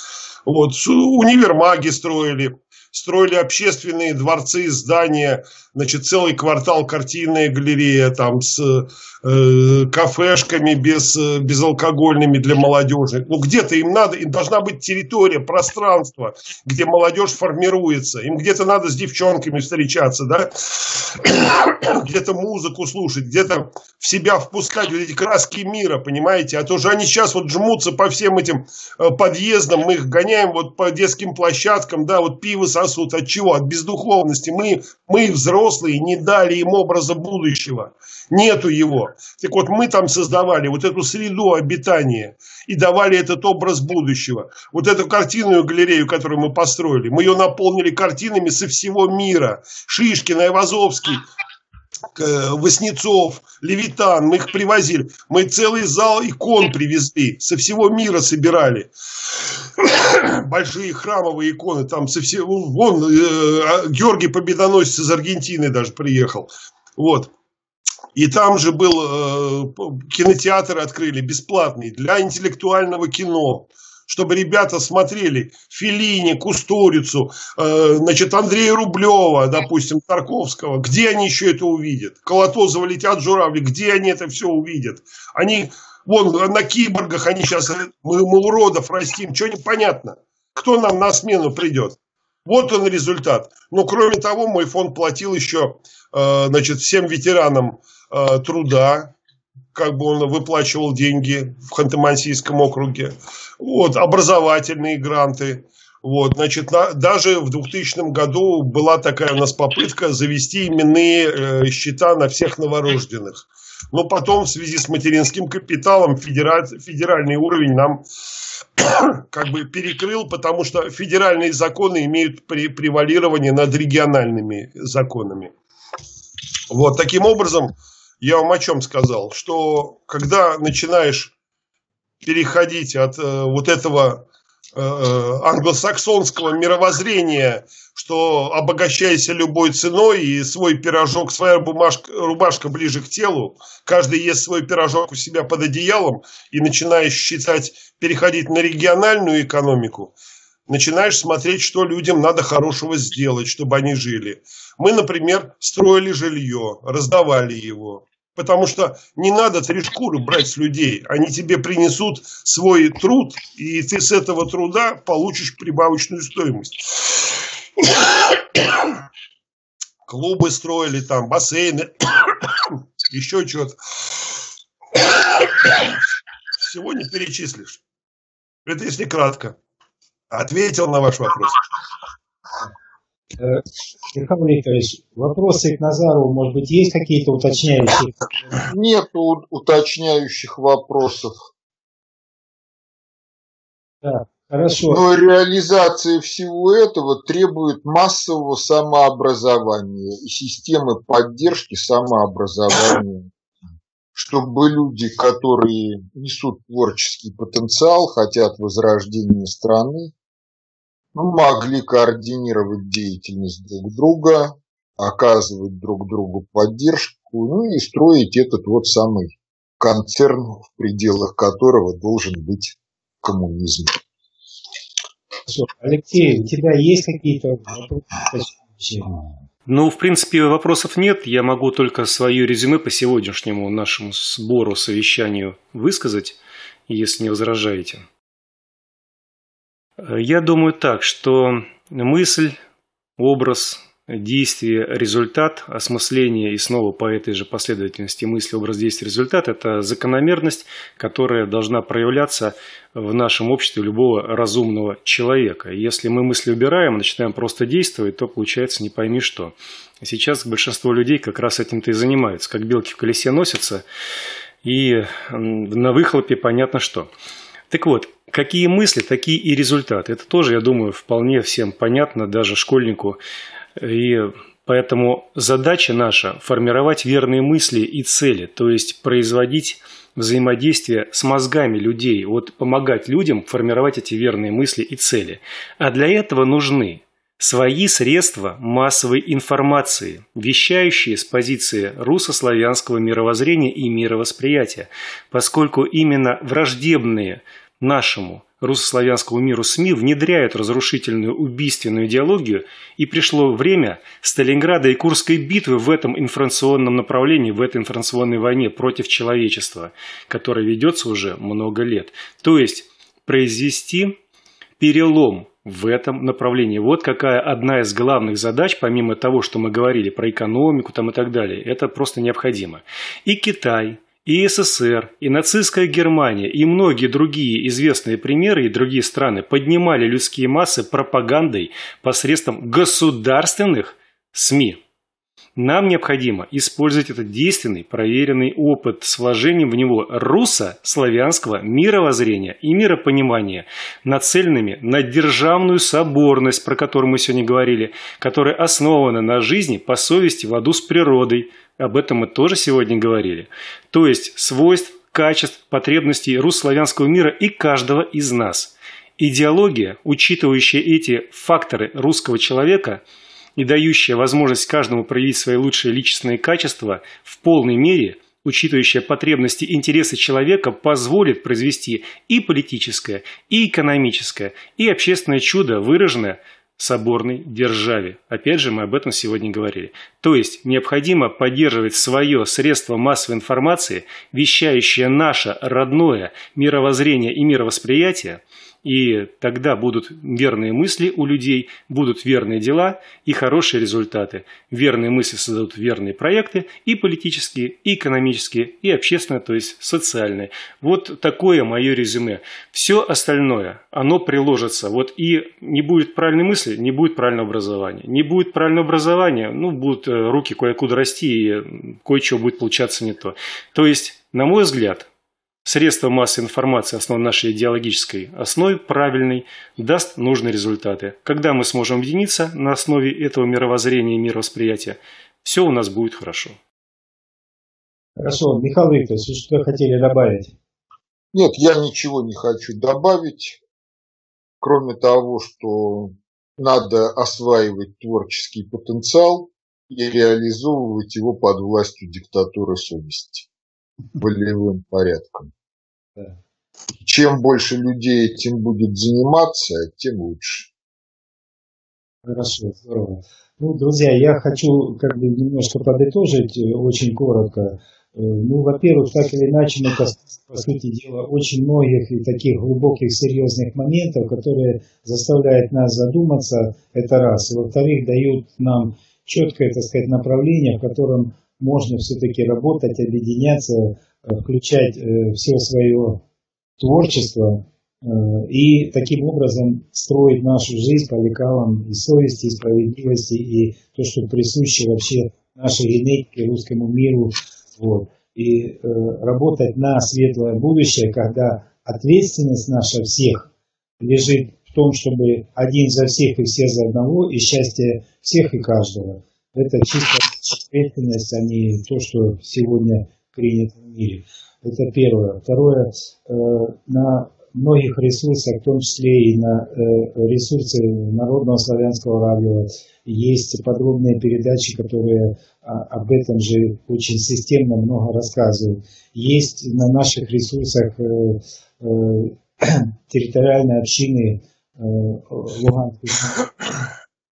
Вот, универмаги строили, строили общественные дворцы, здания, значит, целый квартал картинная галерея там с э, кафешками без, безалкогольными для молодежи. Ну, где-то им надо, им должна быть территория, пространство, где молодежь формируется. Им где-то надо с девчонками встречаться, да? (coughs) где-то музыку слушать, где-то в себя впускать вот эти краски мира, понимаете? А то же они сейчас вот жмутся по всем этим э, подъездам, мы их гоняем вот по детским площадкам, да, вот пиво сосут. От чего? От бездуховности. Мы, мы взрослые не дали им образа будущего. Нету его. Так вот, мы там создавали вот эту среду обитания и давали этот образ будущего. Вот эту картинную галерею, которую мы построили, мы ее наполнили картинами со всего мира. Шишкин, Айвазовский, Воснецов, Левитан, мы их привозили. Мы целый зал икон привезли, со всего мира собирали. (coughs) Большие храмовые иконы, там со всего, вон, э, а, Георгий Победоносец из Аргентины даже приехал. Вот. И там же был э, кинотеатр открыли бесплатный для интеллектуального кино чтобы ребята смотрели Филини, Кустурицу, э, значит, Андрея Рублева, допустим, Тарковского. Где они еще это увидят? Колотозова летят журавли. Где они это все увидят? Они, вон, на киборгах они сейчас, мы, мы уродов растим. Что непонятно? Кто нам на смену придет? Вот он результат. Но кроме того, мой фонд платил еще, э, значит, всем ветеранам э, труда, как бы он выплачивал деньги в Ханты-Мансийском округе. Вот, образовательные гранты. Вот, значит, на, даже в 2000 году была такая у нас попытка завести именные э, счета на всех новорожденных. Но потом в связи с материнским капиталом федераль, федеральный уровень нам (coughs) как бы перекрыл, потому что федеральные законы имеют превалирование над региональными законами. Вот таким образом я вам о чем сказал, что когда начинаешь переходить от э, вот этого э, э, англосаксонского мировоззрения, что обогащайся любой ценой и свой пирожок, своя бумажка, рубашка ближе к телу, каждый ест свой пирожок у себя под одеялом и начинаешь считать, переходить на региональную экономику, начинаешь смотреть, что людям надо хорошего сделать, чтобы они жили. Мы, например, строили жилье, раздавали его. Потому что не надо три шкуры брать с людей. Они тебе принесут свой труд, и ты с этого труда получишь прибавочную стоимость. Клубы строили там, бассейны, (coughs) еще что-то. Всего не перечислишь. Это если кратко. Ответил на ваш вопрос. Михаил Викторович, вопросы к Назарову, может быть, есть какие-то уточняющие? Нет уточняющих вопросов. Так, хорошо. Но реализация всего этого требует массового самообразования и системы поддержки самообразования чтобы люди, которые несут творческий потенциал, хотят возрождения страны, могли координировать деятельность друг друга, оказывать друг другу поддержку, ну и строить этот вот самый концерн, в пределах которого должен быть коммунизм. Алексей, у тебя есть какие-то вопросы? Ну, в принципе, вопросов нет. Я могу только свое резюме по сегодняшнему нашему сбору, совещанию высказать, если не возражаете. Я думаю так, что мысль, образ, действие, результат, осмысление и снова по этой же последовательности мысли, образ, действия, результат – это закономерность, которая должна проявляться в нашем обществе любого разумного человека. Если мы мысли убираем, начинаем просто действовать, то получается не пойми что. Сейчас большинство людей как раз этим-то и занимаются, как белки в колесе носятся, и на выхлопе понятно что. Так вот, какие мысли, такие и результаты. Это тоже, я думаю, вполне всем понятно, даже школьнику и поэтому задача наша – формировать верные мысли и цели, то есть производить взаимодействие с мозгами людей, вот помогать людям формировать эти верные мысли и цели. А для этого нужны свои средства массовой информации, вещающие с позиции русско-славянского мировоззрения и мировосприятия, поскольку именно враждебные нашему русско-славянскому миру СМИ внедряют разрушительную убийственную идеологию, и пришло время Сталинграда и Курской битвы в этом информационном направлении, в этой информационной войне против человечества, которая ведется уже много лет. То есть произвести перелом в этом направлении. Вот какая одна из главных задач, помимо того, что мы говорили про экономику там и так далее, это просто необходимо. И Китай, и СССР, и нацистская Германия, и многие другие известные примеры и другие страны поднимали людские массы пропагандой посредством государственных СМИ. Нам необходимо использовать этот действенный, проверенный опыт с вложением в него руссо-славянского мировоззрения и миропонимания, нацеленными на державную соборность, про которую мы сегодня говорили, которая основана на жизни по совести в аду с природой, об этом мы тоже сегодня говорили. То есть свойств, качеств, потребностей русско-славянского мира и каждого из нас. Идеология, учитывающая эти факторы русского человека и дающая возможность каждому проявить свои лучшие личностные качества в полной мере, учитывающая потребности и интересы человека, позволит произвести и политическое, и экономическое, и общественное чудо, выраженное соборной державе. Опять же, мы об этом сегодня говорили. То есть, необходимо поддерживать свое средство массовой информации, вещающее наше родное мировоззрение и мировосприятие – и тогда будут верные мысли у людей, будут верные дела и хорошие результаты. Верные мысли создадут верные проекты и политические, и экономические, и общественные, то есть социальные. Вот такое мое резюме. Все остальное, оно приложится. Вот и не будет правильной мысли, не будет правильного образования. Не будет правильного образования, ну, будут э, руки кое-куда расти, и кое-что будет получаться не то. То есть, на мой взгляд, средство массовой информации, основной нашей идеологической основе, правильный, даст нужные результаты. Когда мы сможем объединиться на основе этого мировоззрения и мировосприятия, все у нас будет хорошо. Хорошо. Михаил Викторович, вы что хотели добавить? Нет, я ничего не хочу добавить, кроме того, что надо осваивать творческий потенциал и реализовывать его под властью диктатуры совести волевым порядком. Чем больше людей этим будет заниматься, тем лучше. Хорошо, здорово. Ну, друзья, я хочу как бы немножко подытожить э, очень коротко. Э, ну, во-первых, так или иначе, мы, по сути дела, очень многих и таких глубоких, серьезных моментов, которые заставляют нас задуматься, это раз. И во-вторых, дают нам четкое, так сказать, направление, в котором можно все-таки работать, объединяться, э, включать все свое творчество э, и таким образом строить нашу жизнь по лекалам и совести, и справедливости, и то, что присуще вообще нашей генетике, русскому миру. Вот. И э, работать на светлое будущее, когда ответственность наша всех лежит в том, чтобы один за всех и все за одного, и счастье всех и каждого. Это чисто ответственность, а не то, что сегодня принято в мире. Это первое. Второе, э, на многих ресурсах, в том числе и на э, ресурсе Народного славянского радио, есть подробные передачи, которые а, об этом же очень системно много рассказывают. Есть на наших ресурсах э, (clears throat) территориальные общины Луганской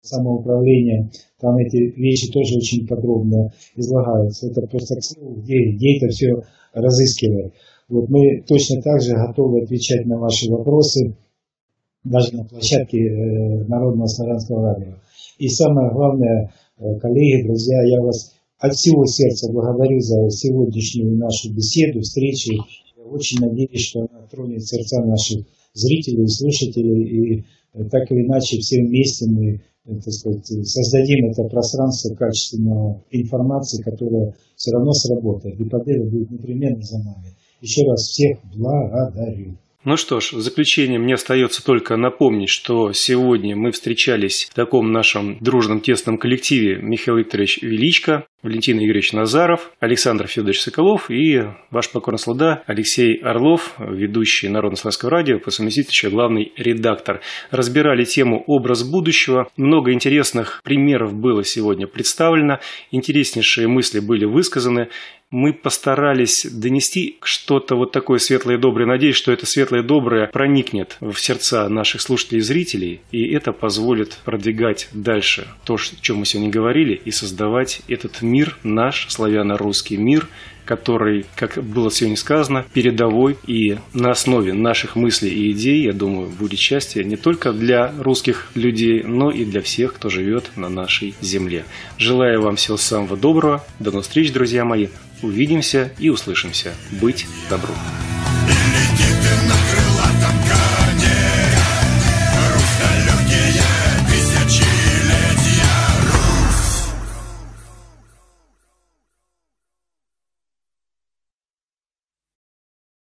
самоуправления, там эти вещи тоже очень подробно излагаются. Это просто где, где это все разыскивать. Вот мы точно так же готовы отвечать на ваши вопросы даже на площадке э, Народного славянского радио. И самое главное, э, коллеги, друзья, я вас от всего сердца благодарю за сегодняшнюю нашу беседу, встречу. Я очень надеюсь, что она тронет сердца наших зрителей, слушателей, и э, так или иначе все вместе мы так сказать, создадим это пространство качественной информации, которая все равно сработает, и победа будет непременно за нами. Еще раз всех благодарю. Ну что ж, в заключение мне остается только напомнить, что сегодня мы встречались в таком нашем дружном тесном коллективе Михаил Викторович Величко, Валентин Игоревич Назаров, Александр Федорович Соколов и ваш покорный слуга Алексей Орлов, ведущий Народно-славянского радио, по совместительству главный редактор. Разбирали тему «Образ будущего». Много интересных примеров было сегодня представлено, интереснейшие мысли были высказаны мы постарались донести что-то вот такое светлое и доброе. Надеюсь, что это светлое и доброе проникнет в сердца наших слушателей и зрителей, и это позволит продвигать дальше то, о чем мы сегодня говорили, и создавать этот мир, наш славяно-русский мир, который, как было сегодня сказано, передовой и на основе наших мыслей и идей, я думаю, будет счастье не только для русских людей, но и для всех, кто живет на нашей земле. Желаю вам всего самого доброго. До новых встреч, друзья мои. Увидимся и услышимся. Быть добру.